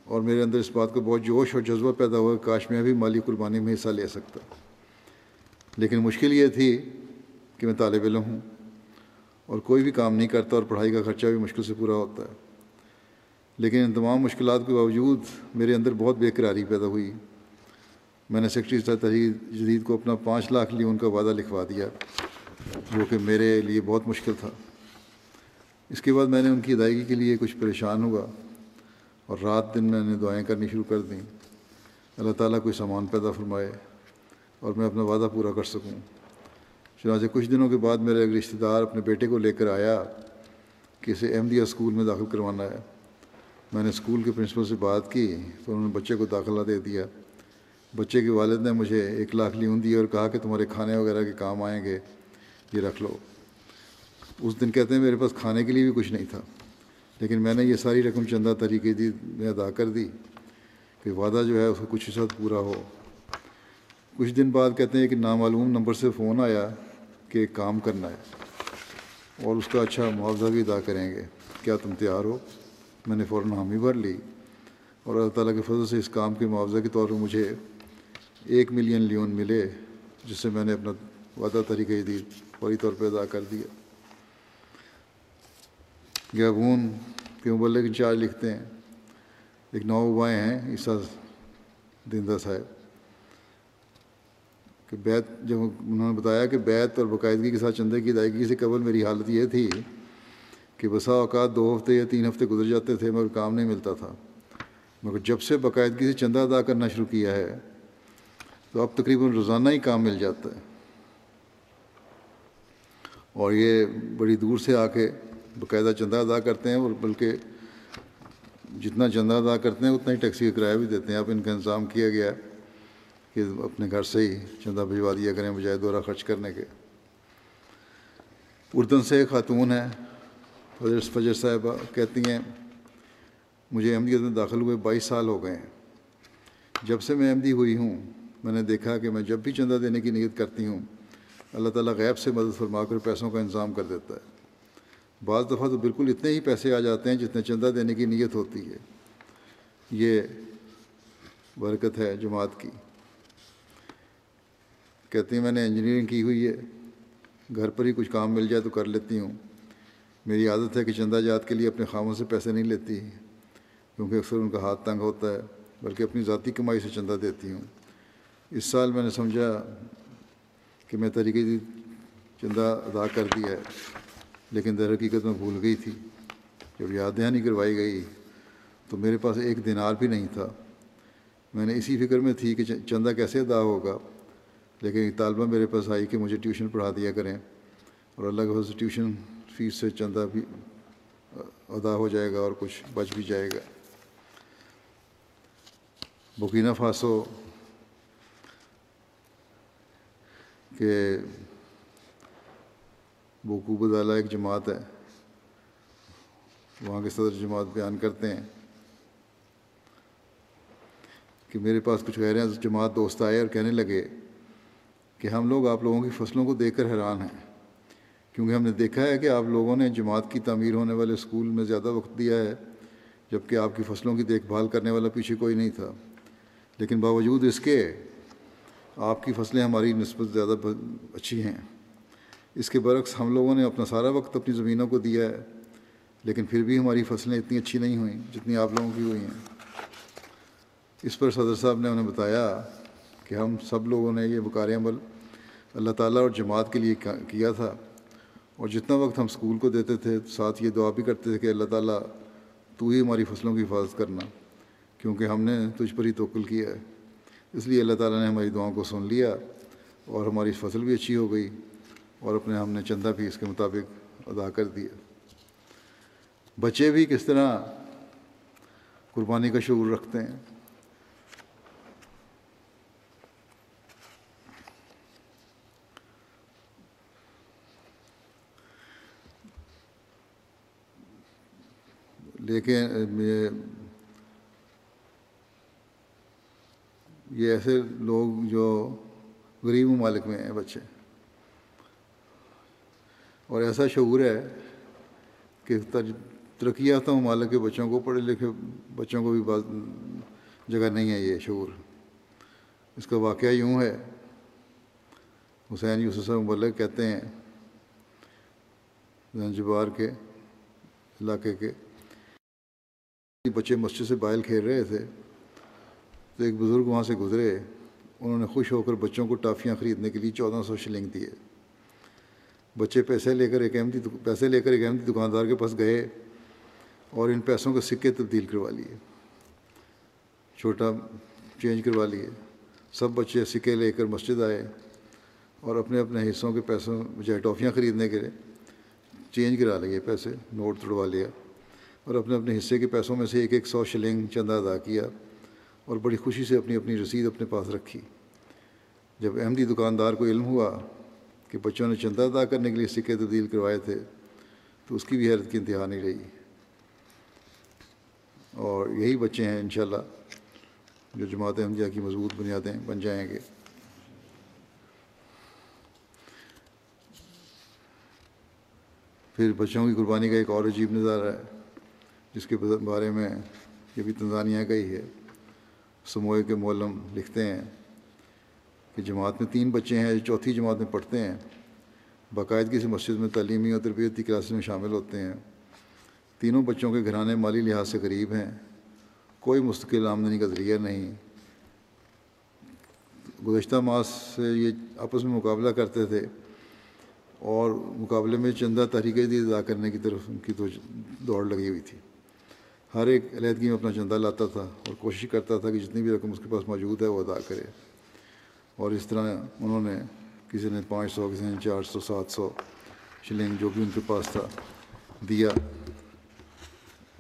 اور میرے اندر اس بات کو بہت جوش اور جذبہ پیدا ہوا کاش میں بھی مالی قربانی میں حصہ لے سکتا۔ لیکن مشکل یہ تھی کہ میں طالب علم ہوں اور کوئی بھی کام نہیں کرتا اور پڑھائی کا خرچہ بھی مشکل سے پورا ہوتا ہے۔ لیکن ان تمام مشکلات کے باوجود میرے اندر بہت بے قراری پیدا ہوئی۔ میں نے سیکٹری تحریر جدید کو اپنا پانچ لاکھ لیے ان کا وعدہ لکھوا دیا، جو کہ میرے لیے بہت مشکل تھا۔ اس کے بعد میں نے ان کی ادائیگی کے لیے کچھ پریشان ہوا۔ اور رات دن میں نے دعائیں کرنی شروع کر دیں۔ اللہ تعالیٰ کوئی سامان پیدا فرمائے اور میں اپنا وعدہ پورا کر سکوں۔ چنانچہ کچھ دنوں کے بعد میرا ایک رشتہ دار اپنے بیٹے کو لے کر آیا کہ اسے احمدیہ اسکول میں داخل کروانا ہے۔ میں نے اسکول کے پرنسپل سے بات کی تو انہوں نے بچے کو داخلہ دے دیا۔ بچے کے والد نے مجھے ایک لاکھ لیون دی اور کہا کہ تمہارے کھانے وغیرہ کے کام آئیں گے، یہ رکھ لو۔ اس دن کہتے ہیں میرے پاس کھانے کے لیے بھی کچھ نہیں تھا۔ لیکن میں نے یہ ساری رقم چندہ طریقے دی، میں ادا کر دی کہ وعدہ جو ہے، اس کو کچھ حصہ پورا ہو۔ کچھ دن بعد کہتے ہیں کہ نامعلوم نمبر سے فون آیا کہ ایک کام کرنا ہے اور اس کا اچھا معاوضہ بھی ادا کریں گے۔ کیا تم تیار ہو؟ میں نے فوراً حامی بھر لی اور اللہ تعالیٰ کے فضل سے اس کام کے معاوضہ کے طور پر مجھے ایک ملین لیون ملے، جس سے میں نے اپنا وعدہ طریقہ دی فوری طور پہ ادا کر دیا۔ گیبون کے مبلغ انچارج لکھتے ہیں۔ ایک نو بائیں ہیں عیسیٰ دیندہ صاحب۔ کہ بیت، جب انہوں نے بتایا کہ بیت اور باقاعدگی کے ساتھ چندے کی ادائیگی سے قبل میری حالت یہ تھی کہ بسا اوقات دو ہفتے یا تین ہفتے گزر جاتے تھے، مگر کام نہیں ملتا تھا۔ مگر جب سے باقاعدگی سے چندہ ادا کرنا شروع کیا ہے، تو اب تقریباً روزانہ ہی کام مل جاتا ہے۔ اور یہ بڑی دور سے آ کے باقاعدہ چندہ ادا کرتے ہیں اور بلکہ جتنا چندہ ادا کرتے ہیں، اتنا ہی ٹیکسی کا کرایہ بھی دیتے ہیں۔ اب ان کا انتظام کیا گیا ہے کہ اپنے گھر سے ہی چندہ بھجوا دیا کریں بجائے دورہ خرچ کرنے کے۔ اردن سے ایک خاتون ہے فجر فجر صاحبہ کہتی ہیں، مجھے احمدیت میں داخل ہوئے بائیس سال ہو گئے ہیں۔ جب سے میں احمدی ہوئی ہوں، میں نے دیکھا کہ میں جب بھی چندہ دینے کی نیت کرتی ہوں، اللہ تعالیٰ غیب سے مدد فرما کر پیسوں کا انتظام کر دیتا ہے۔ بعض دفعہ تو بالکل اتنے ہی پیسے آ جاتے ہیں جتنے چندہ دینے کی نیت ہوتی ہے۔ یہ برکت ہے جماعت کی۔ کہتی ہیں میں نے انجینئرنگ کی ہوئی ہے، گھر پر ہی کچھ کام مل جائے تو کر لیتی ہوں۔ میری عادت ہے کہ چندہ جات کے لیے اپنے خاموں سے پیسے نہیں لیتی۔ کیونکہ اکثر ان کا ہاتھ تنگ ہوتا ہے، بلکہ اپنی ذاتی کمائی سے چندہ دیتی ہوں۔ اس سال میں نے سمجھا کہ میں طریقے کی چندہ ادا کر دیا ہے۔ لیکن در حقیقت میں بھول گئی تھی۔ جب یاد دہانی کروائی گئی تو میرے پاس ایک دینار بھی نہیں تھا۔ میں نے اسی فکر میں تھی کہ چندہ کیسے ادا ہوگا۔ لیکن ایک طالبہ میرے پاس آئی کہ مجھے ٹیوشن پڑھا دیا کریں اور اللہ کے سے ٹیوشن فیس سے چندہ بھی ادا ہو جائے گا اور کچھ بچ بھی جائے گا۔ بکینہ فاسو کہ بوکو بدالہ ایک جماعت ہے۔ وہاں کے صدر جماعت بیان کرتے ہیں کہ میرے پاس کچھ غیر جماعت دوست آئے اور کہنے لگے کہ ہم لوگ آپ لوگوں کی فصلوں کو دیکھ کر حیران ہیں۔ کیونکہ ہم نے دیکھا ہے کہ آپ لوگوں نے جماعت کی تعمیر ہونے والے اسکول میں زیادہ وقت دیا ہے جبکہ آپ کی فصلوں کی دیکھ بھال کرنے والا پیچھے کوئی نہیں تھا۔ لیکن باوجود اس کے آپ کی فصلیں ہماری نسبت زیادہ اچھی ہیں۔ اس کے برعکس ہم لوگوں نے اپنا سارا وقت اپنی زمینوں کو دیا ہے، لیکن پھر بھی ہماری فصلیں اتنی اچھی نہیں ہوئیں جتنی آپ لوگوں کی ہوئی ہیں۔ اس پر صدر صاحب نے انہیں بتایا کہ ہم سب لوگوں نے یہ بکار عمل اللہ تعالیٰ اور جماعت کے لیے کیا تھا۔ اور جتنا وقت ہم اسکول کو دیتے تھے، ساتھ یہ دعا بھی کرتے تھے کہ اللہ تعالیٰ تو ہی ہماری فصلوں کی حفاظت کرنا، کیونکہ ہم نے تجھ پر ہی توقل کیا ہے۔ اس لیے اللہ تعالیٰ نے ہماری دعاؤں کو سن لیا اور ہماری فصل بھی اچھی ہو گئی۔ اور اپنے ہم نے چندہ بھی اس کے مطابق ادا کر دیا۔ بچے بھی کس طرح قربانی کا شعور رکھتے ہیں؟ لیکن یہ ایسے لوگ جو غریب ممالک میں ہیں بچے۔ اور ایسا شعور ہے کہ ترقی یافتہ ممالک کے بچوں کو پڑھے لکھے بچوں کو بھی بعض جگہ نہیں ہے یہ شعور۔ اس کا واقعہ یوں ہے۔ حسین یوسف مبلک کہتے ہیں، زنجبار کے علاقے کے بچے مسجد سے بائل کھیل رہے تھے۔ تو ایک بزرگ وہاں سے گزرے۔ انہوں نے خوش ہو کر بچوں کو ٹافیاں خریدنے کے لیے چودہ سو شلنگ دیے۔ بچے پیسے لے کر ایک احمدی پیسے لے کر ایک احمدی دکاندار کے پاس گئے اور ان پیسوں کے سکے تبدیل کروا لیے۔ چھوٹا چینج کروا لیے۔ سب بچے سکے لے کر مسجد آئے اور اپنے اپنے حصوں کے پیسوں، بجائے ٹافیاں خریدنے کے لیے چینج کرا لیے، پیسے نوٹ توڑوا لیا اور اپنے اپنے حصے کے پیسوں میں سے ایک ایک سو شلنگ چندہ ادا کیا اور بڑی خوشی سے اپنی اپنی رسید اپنے پاس رکھی۔ جب احمدی دکاندار کو علم ہوا کہ بچوں نے چندہ ادا کرنے کے لیے سکے تبدیل کروائے تھے، تو اس کی بھی حیرت کی انتہا نہیں رہی۔ اور یہی بچے ہیں انشاءاللہ، جو جماعت احمدیہ کی مضبوط بنیادیں بن جائیں گے۔ پھر بچوں کی قربانی کا ایک اور عجیب نظارہ ہے، جس کے بارے میں یہ بھی تنزانیہ کا ہی ہے۔ سموئے کے مولم لکھتے ہیں کہ جماعت میں تین بچے ہیں جو چوتھی جماعت میں پڑھتے ہیں باقاعدگی سے مسجد میں تعلیمی اور تربیتی کلاسز میں شامل ہوتے ہیں۔ تینوں بچوں کے گھرانے مالی لحاظ سے قریب ہیں۔ کوئی مستقل آمدنی کا ذریعہ نہیں۔ گزشتہ ماس سے یہ آپس میں مقابلہ کرتے تھے اور مقابلے میں چندہ تحریک ادا کرنے کی طرف ان کی تو دوڑ لگی ہوئی تھی۔ ہر ایک علیحدگی میں اپنا چندہ لاتا تھا اور کوشش کرتا تھا کہ جتنی بھی رقم اس کے پاس موجود ہے وہ ادا کرے۔ اور اس طرح انہوں نے کسی نے پانچ سو، کسی نے چار سو، سات سو شلنگ جو بھی ان کے پاس تھا دیا۔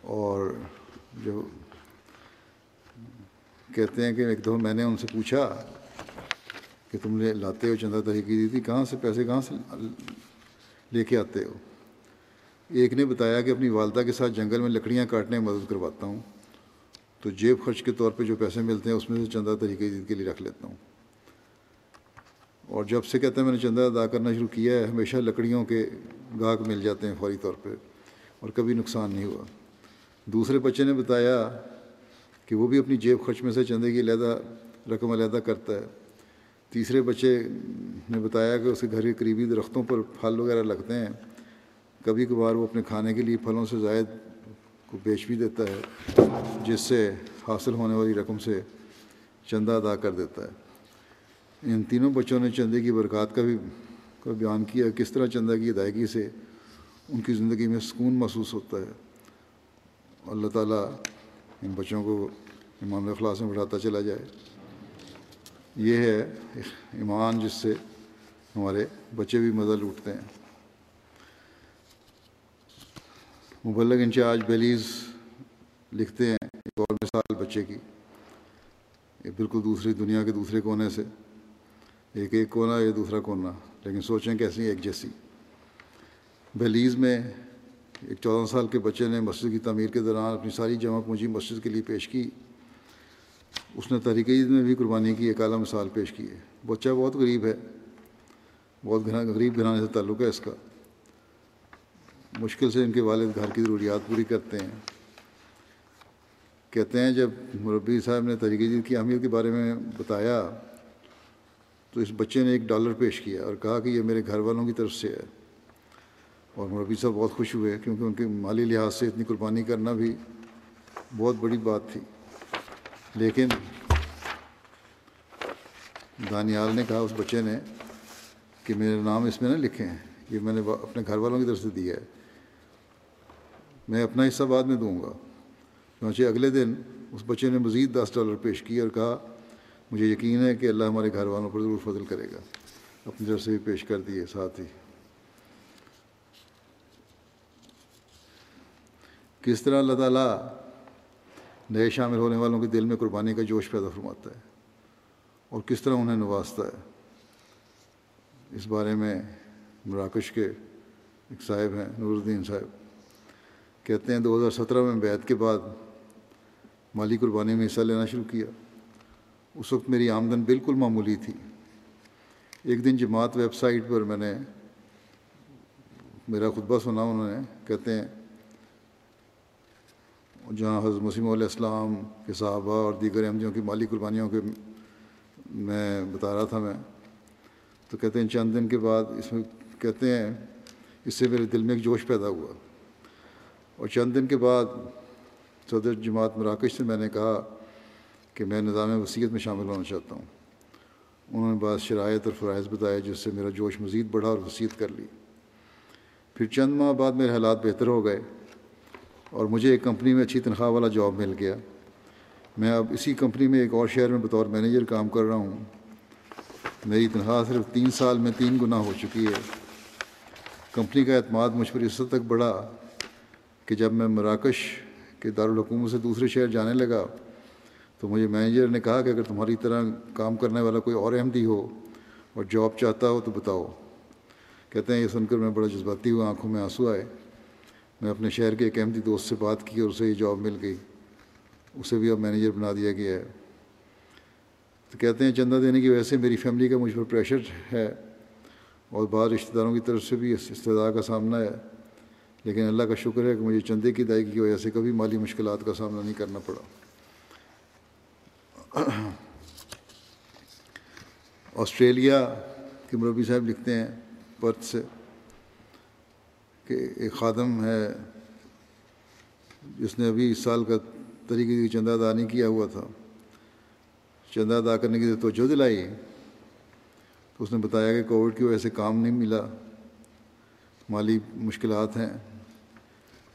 اور جو کہتے ہیں کہ ایک دفعہ میں نے ان سے پوچھا کہ تم نے لاتے ہو، چندہ طریقے دی تھی، کہاں سے، پیسے کہاں سے لے کے آتے ہو؟ ایک نے بتایا کہ اپنی والدہ کے ساتھ جنگل میں لکڑیاں کاٹنے میں مدد کرواتا ہوں۔ تو جیب خرچ کے طور پہ جو پیسے ملتے ہیں، اس میں سے چندہ طریقے عید کے لیے رکھ لیتا ہوں۔ اور جب سے کہتے ہیں میں نے چندہ ادا کرنا شروع کیا ہے، ہمیشہ لکڑیوں کے گاہک مل جاتے ہیں فوری طور پہ اور کبھی نقصان نہیں ہوا۔ دوسرے بچے نے بتایا کہ وہ بھی اپنی جیب خرچ میں سے چندے کی علیحدہ رقم علیحدہ کرتا ہے۔ تیسرے بچے نے بتایا کہ اس کے گھر کے قریبی درختوں پر پھل وغیرہ لگتے ہیں۔ کبھی کبھار وہ اپنے کھانے کے لیے پھلوں سے زائد کو بیچ بھی دیتا ہے، جس سے حاصل ہونے والی رقم سے چندہ ادا کر دیتا ہے۔ ان تینوں بچوں نے چندے کی برکات کا بھی کا بیان کیا، کس طرح چندہ کی ادائیگی سے ان کی زندگی میں سکون محسوس ہوتا ہے۔ اللہ تعالیٰ ان بچوں کو ایمان اخلاص میں بڑھاتا چلا جائے۔ یہ ہے ایمان جس سے ہمارے بچے بھی مزہ لوٹتے ہیں۔ مبلغ انچارج بیلیز لکھتے ہیں، ایک اور مثال بچے کی۔ یہ بالکل دوسری دنیا کے دوسرے کونے سے۔ ایک ایک کونا یا دوسرا کونا۔ لیکن سوچیں کیسی ایک جیسی۔ بیلیز میں ایک چودہ سال کے بچے نے مسجد کی تعمیر کے دوران اپنی ساری جمع پونجی مسجد کے لیے پیش کی۔ اس نے تحریک عید میں بھی قربانی کی، ایک اعلیٰ مثال پیش کی ہے۔ بچہ بہت غریب ہے۔ بہت غریب گھرانے سے تعلق ہے اس کا۔ مشکل سے ان کے والد گھر کی ضروریات پوری کرتے ہیں۔ کہتے ہیں، جب مربی صاحب نے تحریک عید کی اہمیت کے بارے میں بتایا تو اس بچے نے ایک ڈالر پیش کیا اور کہا کہ یہ میرے گھر والوں کی طرف سے ہے۔ اور مربی صاحب بہت خوش ہوئے کیونکہ ان کے مالی لحاظ سے اتنی قربانی کرنا بھی بہت بڑی بات تھی۔ لیکن دانیال نے کہا اس بچے نے کہ میرے نام اس میں نہ لکھے ہیں، یہ میں نے اپنے گھر والوں کی طرف سے دیا ہے۔ میں اپنا حصہ بعد میں دوں گا۔ چنانچہ اگلے دن اس بچے نے مزید دس ڈالر پیش کی اور کہا مجھے یقین ہے کہ اللہ ہمارے گھر والوں پر ضرور فضل کرے گا۔ اپنی طرف سے بھی پیش کر دیے، ساتھ ہی۔ کس طرح اللہ تعالیٰ نئے شامل ہونے والوں کے دل میں قربانی کا جوش پیدا فرماتا ہے اور کس طرح انہیں نوازتا ہے؟ اس بارے میں مراکش کے ایک صاحب ہیں، نور الدین صاحب۔ کہتے ہیں، دو ہزار سترہ میں بیت کے بعد مالی قربانی میں حصہ لینا شروع کیا۔ اس وقت میری آمدن بالکل معمولی تھی۔ ایک دن جماعت ویب سائٹ پر میں نے میرا خطبہ سنا، انہوں نے کہتے ہیں، جہاں حضرت مسیم علیہ السلام کے صحابہ اور دیگر احمدیوں کی مالی قربانیوں کے میں بتا رہا تھا میں۔ تو کہتے ہیں، چند دن کے بعد اس میں کہتے ہیں، اس سے میرے دل میں ایک جوش پیدا ہوا۔ اور چند دن کے بعد صدر جماعت مراکش سے میں نے کہا کہ میں نظام وصیت میں شامل ہونا چاہتا ہوں۔ انہوں نے بعض شرائط اور فرائض بتائے جس سے میرا جوش مزید بڑھا اور وصیت کر لی۔ پھر چند ماہ بعد میرے حالات بہتر ہو گئے اور مجھے ایک کمپنی میں اچھی تنخواہ والا جاب مل گیا۔ میں اب اسی کمپنی میں ایک اور شہر میں بطور مینیجر کام کر رہا ہوں۔ میری تنخواہ صرف تین سال میں تین گنا ہو چکی ہے۔ کمپنی کا اعتماد مجھ پر اس حد تک بڑھا کہ جب میں مراکش کے دارالحکومت سے دوسرے شہر جانے لگا تو مجھے مینیجر نے کہا کہ اگر تمہاری طرح کام کرنے والا کوئی اور احمدی ہو اور جاب چاہتا ہو تو بتاؤ۔ کہتے ہیں، یہ سن کر میں بڑا جذباتی ہوا، آنکھوں میں آنسو آئے۔ میں اپنے شہر کے ایک احمدی دوست سے بات کی اور اسے یہ جاب مل گئی۔ اسے بھی اب مینیجر بنا دیا گیا ہے۔ تو کہتے ہیں، چندہ دینے کی وجہ سے میری فیملی کا مجھ پر پریشر ہے اور بعض رشتہ داروں کی طرف سے بھی اس استدا کا سامنا ہے۔ لیکن اللہ کا شکر ہے کہ مجھے چندے کی ادائیگی کی وجہ سے کبھی مالی مشکلات کا سامنا نہیں کرنا پڑا۔ آسٹریلیا کے مربی صاحب لکھتے ہیں پرت سے کہ ایک خادم ہے جس نے ابھی اس سال کا طریقے چندہ ادا نہیں کیا ہوا تھا۔ چندہ ادا کرنے کی توجہ دلائی۔ تو اس نے بتایا کہ کووڈ کی وجہ سے کام نہیں ملا۔ مالی مشکلات ہیں،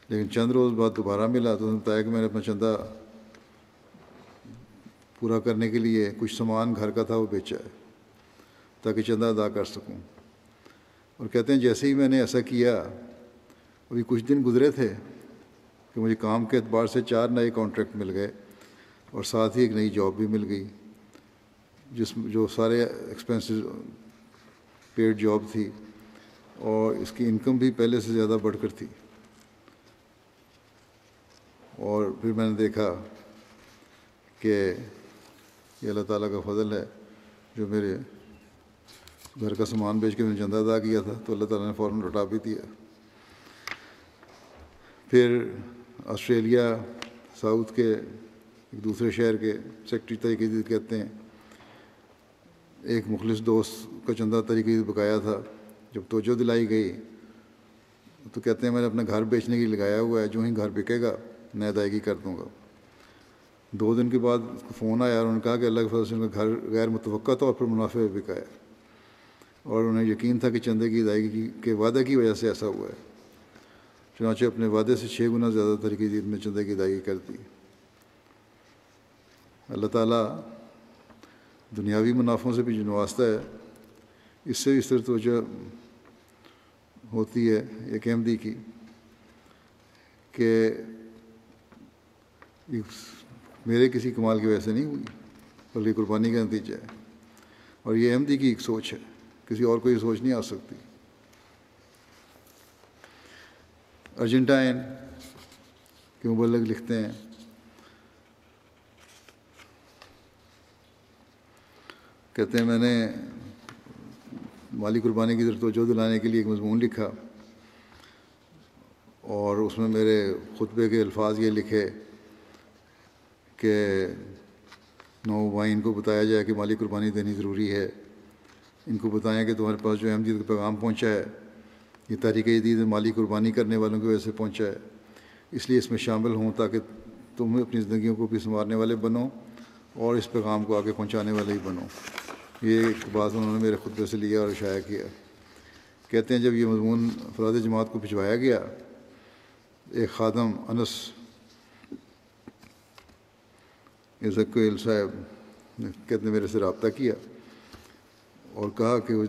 لیکن چند روز بعد دوبارہ ملا۔ تو اس نے بتایا کہ میں نے اپنا چندہ پورا کرنے کے لیے کچھ سامان گھر کا تھا وہ بیچا ہے، تاکہ چندہ ادا کر سکوں۔ اور کہتے ہیں، جیسے ہی میں نے ایسا کیا، ابھی کچھ دن گزرے تھے کہ مجھے کام کے اعتبار سے چار نئے کانٹریکٹ مل گئے اور ساتھ ہی ایک نئی جاب بھی مل گئی، جس جو سارے ایکسپینسز پیڈ جاب تھی اور اس کی انکم بھی پہلے سے زیادہ بڑھ کر تھی۔ اور پھر میں نے دیکھا کہ یہ اللہ تعالیٰ کا فضل ہے، جو میرے گھر کا سامان بیچ کے میں نے چندہ ادا کیا تھا، تو اللہ تعالیٰ نے فوراً لوٹا بھی دیا۔ پھر آسٹریلیا، ساؤتھ کے، ایک دوسرے شہر کے سیکٹری طریقے سے کہتے ہیں۔ ایک مخلص دوست کا چندہ طریقے سے بکایا تھا۔ جب توجہ دلائی گئی، تو کہتے ہیں میں نے اپنا گھر بیچنے کے لیے لگایا ہوا ہے، جو ہی گھر بکے گا، میں ادائیگی کر دوں گا۔ دو دن کے بعد اس کو فون آیا اور انہوں نے کہا کہ اللہ کے فضل سے ان کا گھر غیر متوقع طور پر منافع بکایا اور انہیں یقین تھا کہ چندے کی ادائیگی کے وعدے کی وجہ سے ایسا ہوا ہے۔ چنانچہ اپنے وعدے سے چھ گنا زیادہ طریقے دید میں چندے کی ادائیگی کر دی۔ اللہ تعالیٰ دنیاوی منافعوں سے بھی جو نوازتا ہے، اس سے اس طرح توجہ ہوتی ہے ایک احمدی کی کہ میرے کسی کمال کی وجہ سے نہیں ہوئی۔ بلکہ قربانی کا نتیجہ ہے۔ اور یہ احمدی کی ایک سوچ ہے۔ کسی اور کو یہ سوچ نہیں آ سکتی۔ ارجنٹائن کے مبلغ لکھتے ہیں۔ کہتے ہیں، میں نے مالی قربانی کی طرف توجہ دلانے کے لیے ایک مضمون لکھا۔ اور اس میں میرے خطبے کے الفاظ یہ لکھے۔ کہ نوبائن کو بتایا جائے کہ مالی قربانی دینی ضروری ہے۔ ان کو بتائیں کہ تمہارے پاس جو احمدیت کا پیغام پہنچا ہے۔ یہ تاریخ جدید مالی قربانی کرنے والوں کی وجہ سے پہنچا ہے۔ اس لیے اس میں شامل ہوں تاکہ تم اپنی زندگیوں کو بھی سنوارنے والے بنو اور اس پیغام کو آگے پہنچانے والے ہی بنو۔ یہ ایک بات انہوں نے میرے خطبے سے لیا اور شائع کیا۔ کہتے ہیں جب یہ مضمون افراد جماعت کو بھجوایا گیا، ایک خادم انس ذکیل صاحب نے کہتے ہیں میرے سے رابطہ کیا اور کہا کہ وہ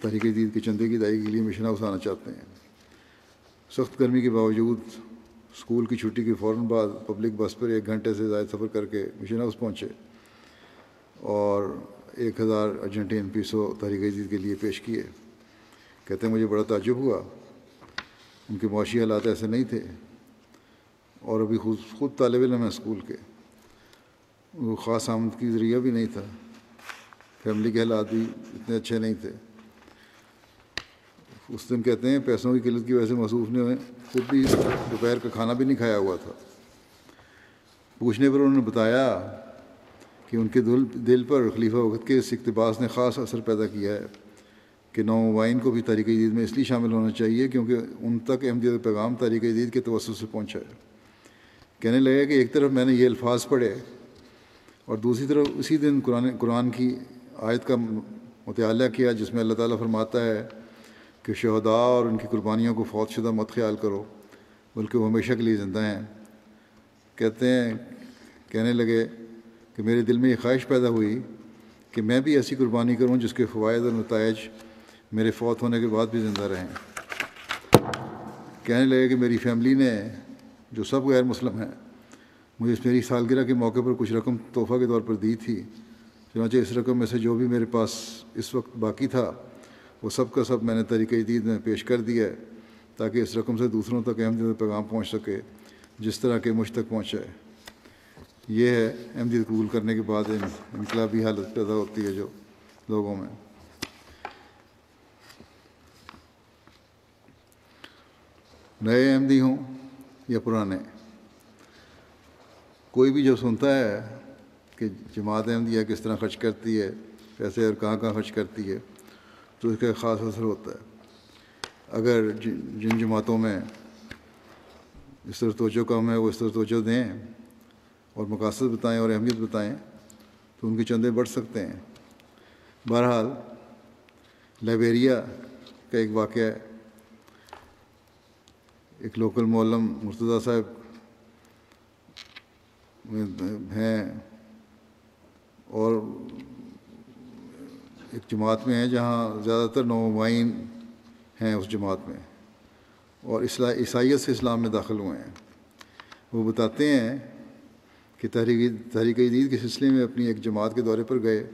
تحریک جدید کے چندے کی ادائیگی کے لیے مشن ہاؤس آنا چاہتے ہیں۔ سخت گرمی کے باوجود اسکول کی چھٹی کے فوراً بعد پبلک بس پر ایک گھنٹے سے زائد سفر کر کے مشن ہاؤس پہنچے اور ایک ہزار ارجنٹین پیسو تحریک جدید کے لیے پیش کیے۔ کہتے ہیں مجھے بڑا تعجب ہوا۔ ان کے معاشی حالات ایسے نہیں تھے اور ابھی خود خود طالب علم ہیں اسکول کے۔ وہ خاص آمد کی ذریعہ بھی نہیں تھا۔ فیملی کے حالات بھی اتنے اچھے نہیں تھے۔ اس دن کہتے ہیں پیسوں کی قلت کی وجہ سے مصروف نے خود بھی دوپہر کا کھانا بھی نہیں کھایا ہوا تھا۔ پوچھنے پر انہوں نے بتایا کہ ان کے دل دل پر خلیفہ وقت کے اس اقتباس نے خاص اثر پیدا کیا ہے کہ نومائن کو بھی تاریخ جدید میں اس لیے شامل ہونا چاہیے کیونکہ ان تک احمدیت پیغام تاریخ جدید کے توسط سے پہنچا ہے۔ کہنے لگا کہ ایک طرف میں نے یہ الفاظ پڑھے اور دوسری طرف اسی دن قرآن قرآن کی آیت کا مطالعہ کیا جس میں اللہ تعالیٰ فرماتا ہے کہ شہداء اور ان کی قربانیوں کو فوت شدہ مت خیال کرو، بلکہ وہ ہمیشہ کے لیے زندہ ہیں۔ کہتے ہیں، کہنے لگے کہ میرے دل میں یہ خواہش پیدا ہوئی کہ میں بھی ایسی قربانی کروں جس کے فوائد اور نتائج میرے فوت ہونے کے بعد بھی زندہ رہیں۔ کہنے لگے کہ میری فیملی نے، جو سب غیر مسلم ہیں مجھے اس میری سالگرہ کے موقع پر کچھ رقم تحفہ کے طور پر دی تھی۔ چنانچہ اس رقم میں سے جو بھی میرے پاس اس وقت باقی تھا، وہ سب کا سب میں نے طریقہ جدید میں پیش کر دیا ہے تاکہ اس رقم سے دوسروں تک احمدیت پیغام پہنچ سکے، جس طرح کہ مجھ تک پہنچائے یہ ہے احمدیت قبول کرنے کے بعد انقلابی حالت پیدا ہوتی ہے جو لوگوں میں۔ نئے احمدی ہوں یا پرانے؟ کوئی بھی جو سنتا ہے کہ جماعت احمدیہ کس طرح خرچ کرتی ہے، پیسے اور کہاں کہاں خرچ کرتی ہے، تو اس کا خاص اثر ہوتا ہے۔ اگر جن جماعتوں میں اس طرح توجہ کم ہے، وہ اس طرح توجہ دیں اور مقاصد بتائیں اور اہمیت بتائیں، تو ان کے چندے بڑھ سکتے ہیں۔ بہرحال، لائبیریا کا ایک واقعہ ہے۔ ایک لوکل مولم مرتضیٰ صاحب ہیں اور ایک جماعت میں ہیں جہاں زیادہ تر نومائن ہیں اس جماعت میں اور عیسائیت سے اسلام میں داخل ہوئے ہیں۔ وہ بتاتے ہیں کہ تحریک تحریک جدید کے سلسلے میں اپنی ایک جماعت کے دورے پر گئے۔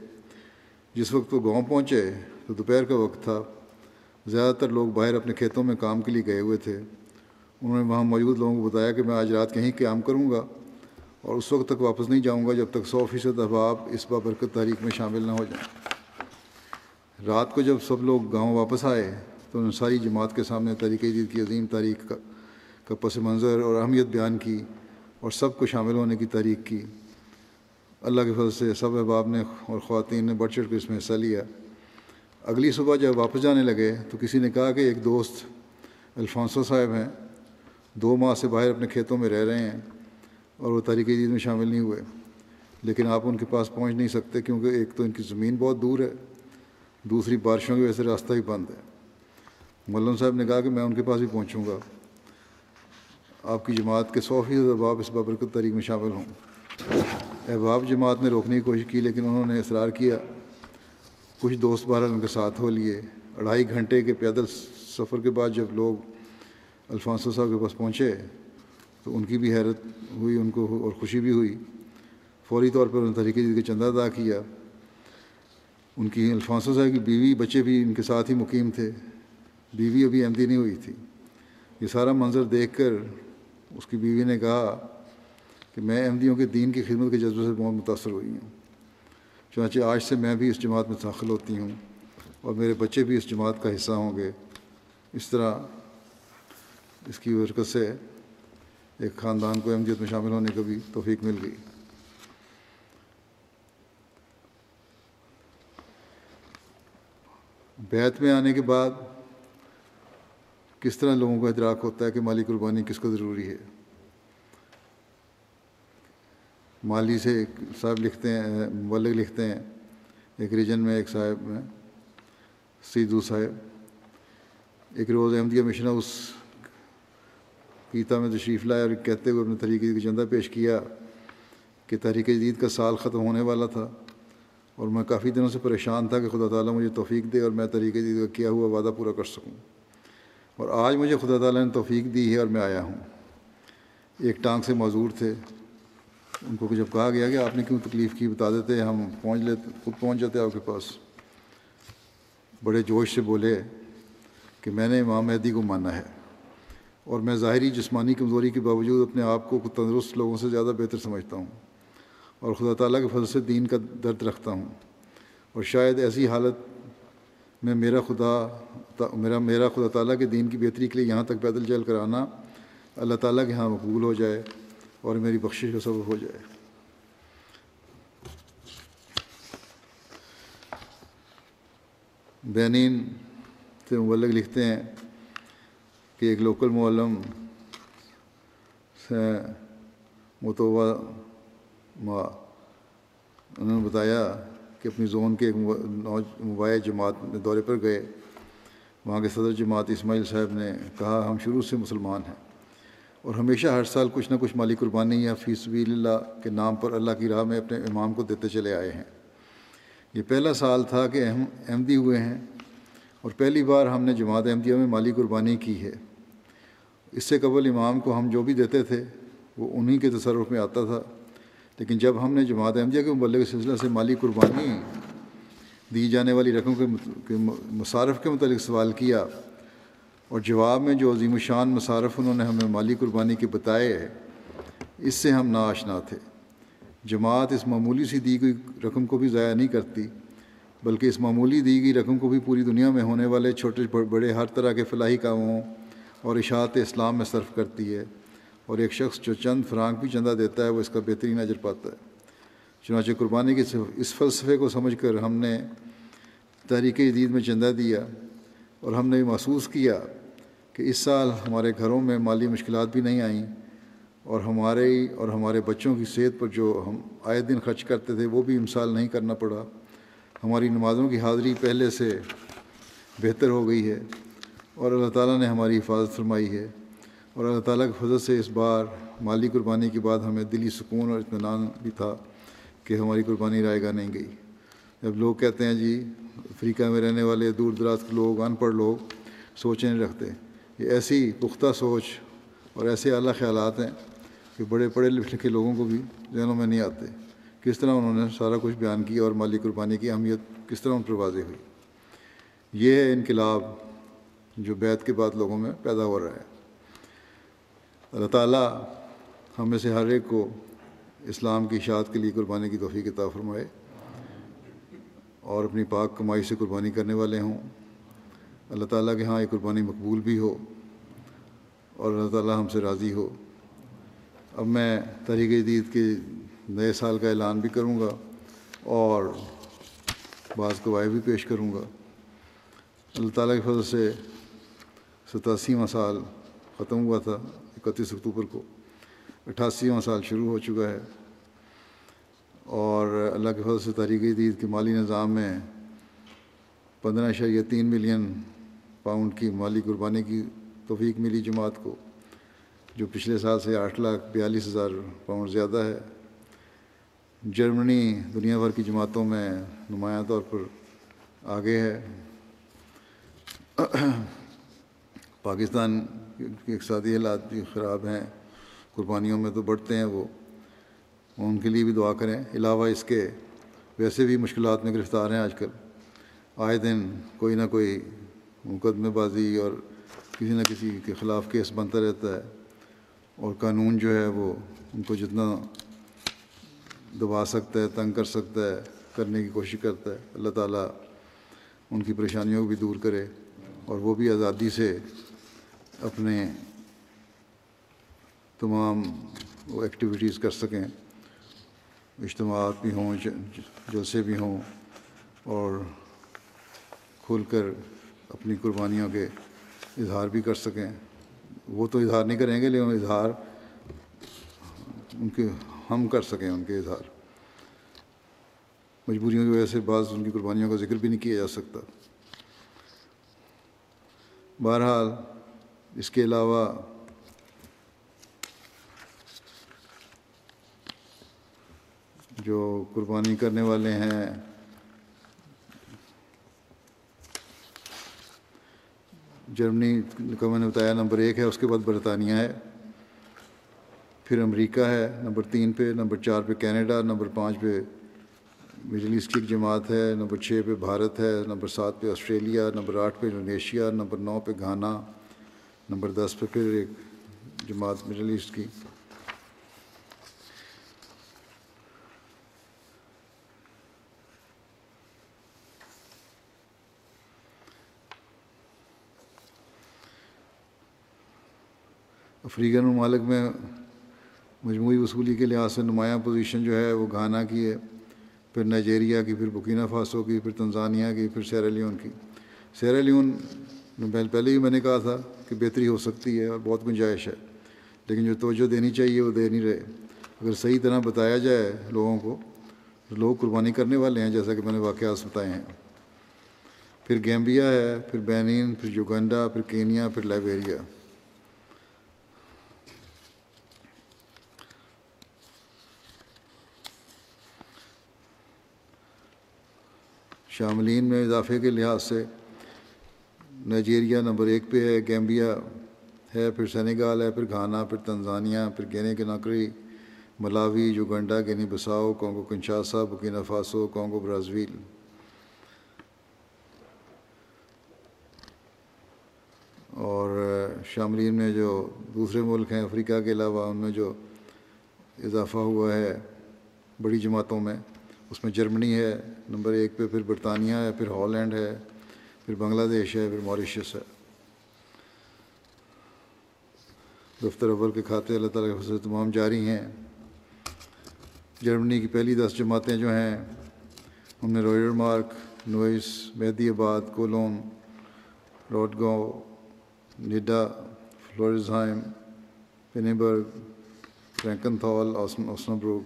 جس وقت وہ گاؤں پہنچے تو دوپہر کا وقت تھا۔ زیادہ تر لوگ باہر اپنے کھیتوں میں کام کے لیے گئے ہوئے تھے۔ انہوں نے وہاں موجود لوگوں کو بتایا کہ میں آج رات کہیں قیام کروں گا۔ اور اس وقت تک واپس نہیں جاؤں گا جب تک سو فیصد احباب اس بابرکت تاریخ میں شامل نہ ہو جائیں۔ رات کو جب سب لوگ گاؤں واپس آئے تو انہوں نے ساری جماعت کے سامنے تاریخ جدید کی، عظیم تاریخ کا کا پس منظر اور اہمیت بیان کی اور سب کو شامل ہونے کی تاریخ کی۔ اللہ کے فضل سے سب احباب نے اور خواتین نے بڑھ چڑھ کے اس میں حصہ لیا۔ اگلی صبح جب واپس جانے لگے تو کسی نے کہا کہ ایک دوست الفانسو صاحب ہیں، دو ماہ سے باہر اپنے کھیتوں میں رہ رہے ہیں۔ اور وہ تاریخ جدید میں شامل نہیں ہوئے۔ لیکن آپ ان کے پاس پہنچ نہیں سکتے کیونکہ ایک تو ان کی زمین بہت دور ہے، دوسری بارشوں کی وجہ سے راستہ ہی بند ہے۔ ملم صاحب نے کہا کہ میں ان کے پاس بھی پہنچوں گا۔ آپ کی جماعت کے سو فیصد احباب اس بابرکت تاریخ میں شامل ہوں۔ احباب جماعت نے روکنے کی کوشش کی، لیکن انہوں نے اصرار کیا۔ کچھ دوست بہرحال ان کے ساتھ ہو لیے۔ اڑھائی گھنٹے کے پیدل سفر کے بعد جب لوگ الفانسو صاحب کے پاس پہنچے تو ان کی بھی حیرت ہوئی، ان کو اور خوشی بھی ہوئی۔ فوری طور پر ان طریقے کے چندہ ادا کیا۔ ان کی الفانسو صاحب کی بیوی، بچے بھی ان کے ساتھ ہی مقیم تھے۔ بیوی ابھی احمدی نہیں ہوئی تھی۔ یہ سارا منظر دیکھ کر اس کی بیوی نے کہا کہ میں احمدیوں کے دین کی خدمت کے جذبے سے بہت متاثر ہوئی ہوں۔ چنانچہ آج سے میں بھی اس جماعت میں داخل ہوتی ہوں اور میرے بچے بھی اس جماعت کا حصہ ہوں گے۔ اس طرح اس کی برکت سے ایک خاندان کو احمدیت میں شامل ہونے کا بھی توفیق مل گئی۔ بیت میں آنے کے بعد کس طرح لوگوں کو ادراک ہوتا ہے کہ مالی قربانی کس کو ضروری ہے؟ مالی سے ایک صاحب لکھتے ہیں، مبلغ لکھتے ہیں۔ ایک ریجن میں ایک صاحب میں سیدو صاحب۔ ایک روز احمدیہ مشن اس پیتا میں تشریف لائے اور کہتے ہوئے اپنے طریقے کی چندہ پیش کیا کہ تحریک جدید کا سال ختم ہونے والا تھا اور میں کافی دنوں سے پریشان تھا کہ خدا تعالیٰ مجھے توفیق دے اور میں طریقہ جدید کا کیا ہوا وعدہ پورا کر سکوں۔ اور آج مجھے خدا تعالیٰ نے توفیق دی ہے اور میں آیا ہوں۔ ایک ٹانگ سے معذور تھے۔ ان کو جب کہا گیا کہ آپ نے کیوں تکلیف کی بتا دیتے، ہم پہنچ لیتے، خود پہنچ جاتے آپ کے پاس۔ بڑے جوش سے بولے کہ میں نے امام مہدی کو مانا ہے۔ اور میں ظاہری جسمانی کمزوری کے باوجود اپنے آپ کو تندرست لوگوں سے زیادہ بہتر سمجھتا ہوں اور خدا تعالیٰ کے فضل سے دین کا درد رکھتا ہوں اور شاید ایسی حالت میں میرا خدا میرا میرا خدا تعالیٰ کے دین کی بہتری کے لیے یہاں تک پیدل چل کر آنا اللہ تعالیٰ کے یہاں مقبول ہو جائے اور میری بخشش کا سبب ہو جائے۔ بینین سے مبلغ لکھتے ہیں کہ ایک لوکل معلم سے متوبہ ما انہوں نے بتایا کہ اپنی زون کے ایک مباح جماعت میں دورے پر گئے۔ وہاں کے صدر جماعت اسماعیل صاحب نے کہا، ہم شروع سے مسلمان ہیں اور ہمیشہ ہر سال کچھ نہ کچھ مالی قربانی یا فی سبیل اللہ کے نام پر اللہ کی راہ میں اپنے امام کو دیتے چلے آئے ہیں۔ یہ پہلا سال تھا کہ اہم احمدی ہوئے ہیں اور پہلی بار ہم نے جماعت احمدیہ میں مالی قربانی کی ہے۔ اس سے قبل امام کو ہم جو بھی دیتے تھے، وہ انہی کے تصرف میں آتا تھا۔ لیکن جب ہم نے جماعت احمدیہ کے مبلغ سلسلہ سے مالی قربانی دی جانے والی رقم کے مصارف کے متعلق سوال کیا اور جواب میں جو عظیم الشان مصارف انہوں نے ہمیں مالی قربانی کے بتائے اس سے ہم ناشنا تھے۔ جماعت اس معمولی سی دی گئی رقم کو بھی ضائع نہیں کرتی، بلکہ اس معمولی دی گئی رقم کو بھی پوری دنیا میں ہونے والے چھوٹے بڑے ہر طرح کے فلاحی کاموں اور اشاعت اسلام میں صرف کرتی ہے اور ایک شخص جو چند فرانک بھی چندہ دیتا ہے وہ اس کا بہترین اجر پاتا ہے۔ چنانچہ قربانی کے اس فلسفے کو سمجھ کر ہم نے تحریک جدید میں چندہ دیا اور ہم نے محسوس کیا کہ اس سال ہمارے گھروں میں مالی مشکلات بھی نہیں آئیں اور ہمارے اور ہمارے بچوں کی صحت پر جو ہم آئے دن خرچ کرتے تھے وہ بھی مثال نہیں کرنا پڑا۔ ہماری نمازوں کی حاضری پہلے سے بہتر ہو گئی ہے۔ اور اللہ تعالیٰ نے ہماری حفاظت فرمائی ہے اور اللہ تعالیٰ کے فضل سے اس بار مالی قربانی کے بعد ہمیں دلی سکون اور اطمینان بھی تھا کہ ہماری قربانی رائے گاہ نہیں گئی۔ جب لوگ کہتے ہیں جی افریقہ میں رہنے والے دور دراز کے لوگ، ان پڑھ لوگ سوچیں نہیں رکھتے۔ یہ ایسی پختہ سوچ اور ایسے اعلیٰ خیالات ہیں کہ بڑے پڑھے لکھے لوگوں کو بھی ذہنوں میں نہیں آتے۔ کس طرح انہوں نے سارا کچھ بیان کیا اور مالی قربانی کی اہمیت کس طرح ان پر واضح ہوئی؟ یہ ہے انقلاب۔ جو بیت کے بعد لوگوں میں پیدا ہو رہا ہے۔ اللہ تعالیٰ ہم میں سے ہر ایک کو اسلام کی اشاعت کے لیے قربانی کی توفیق عطا فرمائے اور اپنی پاک کمائی سے قربانی کرنے والے ہوں۔ اللہ تعالیٰ کے ہاں یہ قربانی مقبول بھی ہو اور اللہ تعالیٰ ہم سے راضی ہو۔ اب میں تحریک جدید کے نئے سال کا اعلان بھی کروں گا اور بعض گواہی بھی پیش کروں گا۔ اللہ تعالیٰ کی فضل سے ستاسیواں سال ختم ہوا تھا، اکتیس اکتوبر کو۔ اٹھاسیواں سال شروع ہو چکا ہے۔ اور اللہ کے فضل سے تحریک جدید کے مالی نظام میں پندرہ اشاریہ تین ملین پاؤنڈ کی مالی قربانی کی توفیق ملی جماعت کو، جو پچھلے سال سے آٹھ لاکھ بیالیس ہزار پاؤنڈ زیادہ ہے۔ جرمنی دنیا بھر کی جماعتوں میں نمایاں طور پر آگے ہے۔ پاکستان کے اقتصادی حالات بھی خراب ہیں، قربانیوں میں تو بڑھتے ہیں وہ۔ ان کے لیے بھی دعا کریں۔ علاوہ اس کے ویسے بھی مشکلات میں گرفتار ہیں آج کل۔ آئے دن کوئی نہ کوئی مقدمے بازی اور کسی نہ کسی کے خلاف کیس بنتا رہتا ہے اور قانون جو ہے وہ ان کو جتنا دبا سکتا ہے، تنگ کر سکتا ہے، کرنے کی کوشش کرتا ہے۔ اللہ تعالیٰ ان کی پریشانیوں کو بھی دور کرے اور وہ بھی آزادی سے اپنے تمام وہ ایکٹیویٹیز کر سکیں۔ اجتماعات بھی ہوں جلسے بھی ہوں اور کھل کر اپنی قربانیوں کے اظہار بھی کر سکیں۔ وہ تو اظہار نہیں کریں گے، لیکن اظہار ان کے ہم کر سکیں، ان کے اظہار۔ مجبوریوں کی وجہ سے بعض ان کی قربانیوں کا ذکر بھی نہیں کیا جا سکتا۔ بہرحال اس کے علاوہ جو قربانی کرنے والے ہیں، جرمنی کا میں نے بتایا نمبر ایک ہے، اس کے بعد برطانیہ ہے، پھر امریکہ ہے، نمبر تین پہ، نمبر چار پہ کینیڈا، نمبر پانچ پہ مڈل ایسٹ کی ایک جماعت ہے، نمبر چھ پہ بھارت ہے، نمبر سات پہ آسٹریلیا، نمبر آٹھ پہ انڈونیشیا، نمبر نو پہ گھانا نمبر دس پہ پھر ایک جماعت مڈل ایسٹ کی۔ افریقن ممالک میں مجموعی وصولی کے لحاظ سے نمایاں پوزیشن جو ہے وہ گھانا کی ہے، پھر نائجیریا کی، پھر بکینہ فاسو کی، پھر تنزانیہ کی، پھر سیرالیون کی۔ سیرالیون پہلے ہی میں نے کہا تھا کہ بہتری ہو سکتی ہے اور بہت گنجائش ہے، لیکن جو توجہ دینی چاہیے وہ دے نہیں رہے۔ اگر صحیح طرح بتایا جائے لوگوں کو، تو لوگ قربانی کرنے والے ہیں، جیسا کہ میں نے واقعات بتائے ہیں۔ پھر گیمبیا ہے، پھر بینین، پھر یوگنڈا، پھر کینیا، پھر لائبیریا۔ شاملین میں اضافے کے لحاظ سے نائجیریا نمبر ایک پہ ہے، گیمبیا ہے، پھر سینیگال ہے، پھر گھانا، پھر تنزانیہ، پھر گینے کے Malawi, Uganda Guinea Bissau Congo Kinshasa Burkina Faso Congo Brazil اور شاملین میں جو دوسرے ملک ہیں افریقہ کے علاوہ، ان میں جو اضافہ ہوا ہے بڑی جماعتوں میں، اس میں جرمنی ہے نمبر ایک پہ، پھر برطانیہ ہے، پھر ہالینڈ ہے۔ پھر بنگلہ دیش ہے، پھر موریشس ہے۔ دفتر اول کے کھاتے اللہ تعالیٰ کے فضل تمام جاری ہیں۔ جرمنی کی پہلی دس جماعتیں جو ہیں ان میں روئر مارک، نوئس مہدی آباد کولون روڈ گاؤں نڈا، فلورزہائم پینیبرگ فرینکن تھال اوسنبروک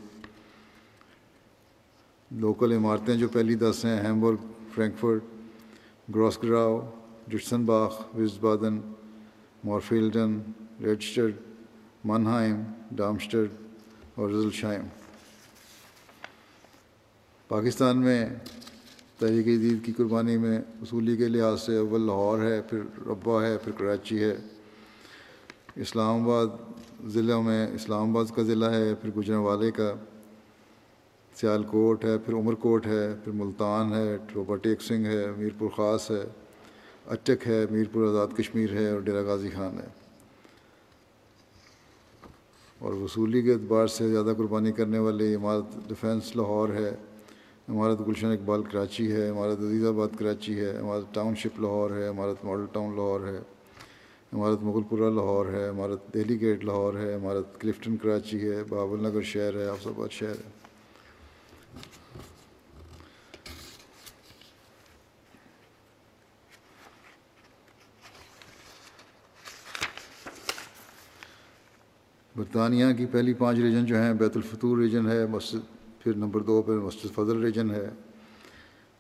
لوکل عمارتیں جو پہلی دس ہیں، ہیمبرگ، فرینکفرٹ گراسگراؤ جٹسن باغ وزد بادن مورفیلڈن ریڈسٹرڈ منہائم ڈامسٹرڈ اور رزل شائم پاکستان میں تحریک جدید کی قربانی میں اصولی کے لحاظ سے اول لاہور ہے، پھر ربا ہے، پھر کراچی ہے۔ اسلام آباد ضلع میں اسلام آباد کا ضلع ہے، پھر گجرا والے کا۔ سیال کوٹ ہے، پھر عمر کوٹ ہے، پھر ملتان ہے ٹروبا ٹیک سنگھ ہے، میر پور خاص ہے اچک ہے، میر پور آزاد کشمیر ہے اور ڈیرا غازی خان ہے۔ اور وصولی کے اعتبار سے زیادہ قربانی کرنے والی عمارت ڈیفینس لاہور ہے، عمارت گلشن اقبال کراچی ہے، عمارت عزیز آباد کراچی ہے، عمارت ٹاؤن شپ لاہور ہے، عمارت ماڈل ٹاؤن لاہور ہے، عمارت مغل پورہ لاہور ہے، عمارت دہلی گیٹ لاہور ہے، عمارت کلفٹن کراچی ہے بابل نگر شہر ہے، آفس آباد شہر ہے۔ برطانیہ کی پہلی پانچ ریجن جو ہیں، بیت الفطور ریجن ہے، مسجد، پھر نمبر دو پہ مسجد فضل ریجن ہے،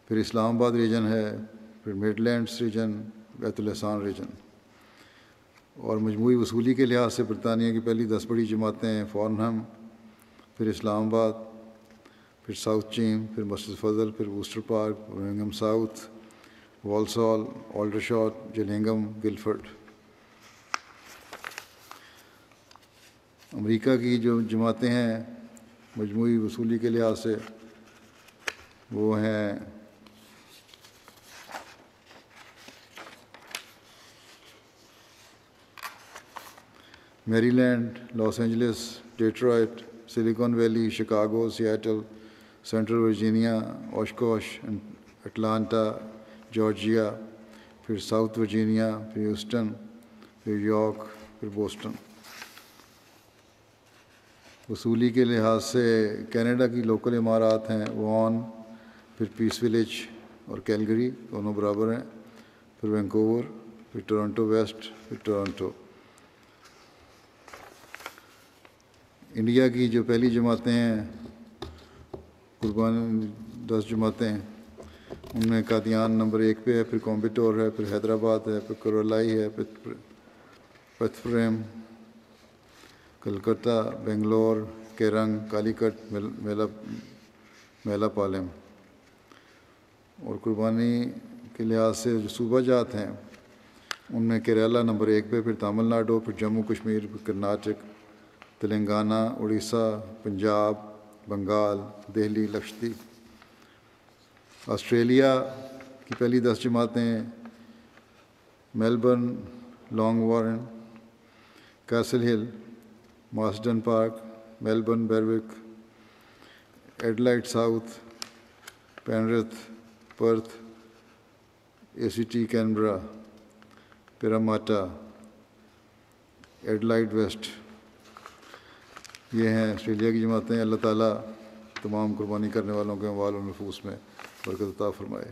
پھر اسلام آباد ریجن ہے، پھر مڈ لینڈس ریجن، بیت الحسان ریجن۔ اور مجموعی وصولی کے لحاظ سے برطانیہ کی پہلی دس بڑی جماعتیں ہیں، فورنہم، پھر اسلام آباد، پھر ساؤتھ چین، پھر مسجد فضل، پھر Worcester Park Birmingham South, Walsall Aldershot Gillingham, Guildford. امریکہ کی جو جماعتیں ہیں، مجموعی وصولی کے لحاظ سے، وہ ہیں Maryland Los Angeles, Detroit, Silicon Valley, Chicago, Seattle, Central Virginia, Oshkosh, Atlanta, Georgia, پھر ساؤتھ ورجینیا، پھر ہیوسٹن، پھر یارک، پھر بوسٹن۔ وصولی کے لحاظ سے کینیڈا کی لوکل عمارات ہیں وان پھر پیس ولیج اور کیلگری دونوں برابر ہیں، پھر وینکوور پھر ٹورنٹو ویسٹ پھر ٹورنٹو انڈیا کی جو پہلی جماعتیں ہیں، قربان دس جماعتیں، ان میں قادیان نمبر ایک پہ ہے، پھر کومبٹور ہے، پھر حیدرآباد ہے، پھر کرولائی ہے، پھر پتھفریم کلکتہ، بنگلور، کیرنگ کالی کٹ میلا میلا پالم اور قربانی کے لحاظ سے جو صوبہ جات ہیں، ان میں کیرلا نمبر ایک پہ، پھر تامل ناڈو، پھر جموں، کشمیر، پھر کرناٹک، تلنگانہ، اڑیسہ، پنجاب، بنگال، دہلی، لکشدیپ۔ آسٹریلیا کی پہلی دس جماعتیں Melbourne, Long Warren, Castle Hill Marsden Park Melbourne Berwick Adelaide South Penrith Perth A C T Canberra Parramatta Adelaide West یہ ہیں آسٹریلیا کی جماعتیں اللہ تعالیٰ تمام قربانی کرنے والوں کے اموال و نفوس میں برکت عطا فرمائے۔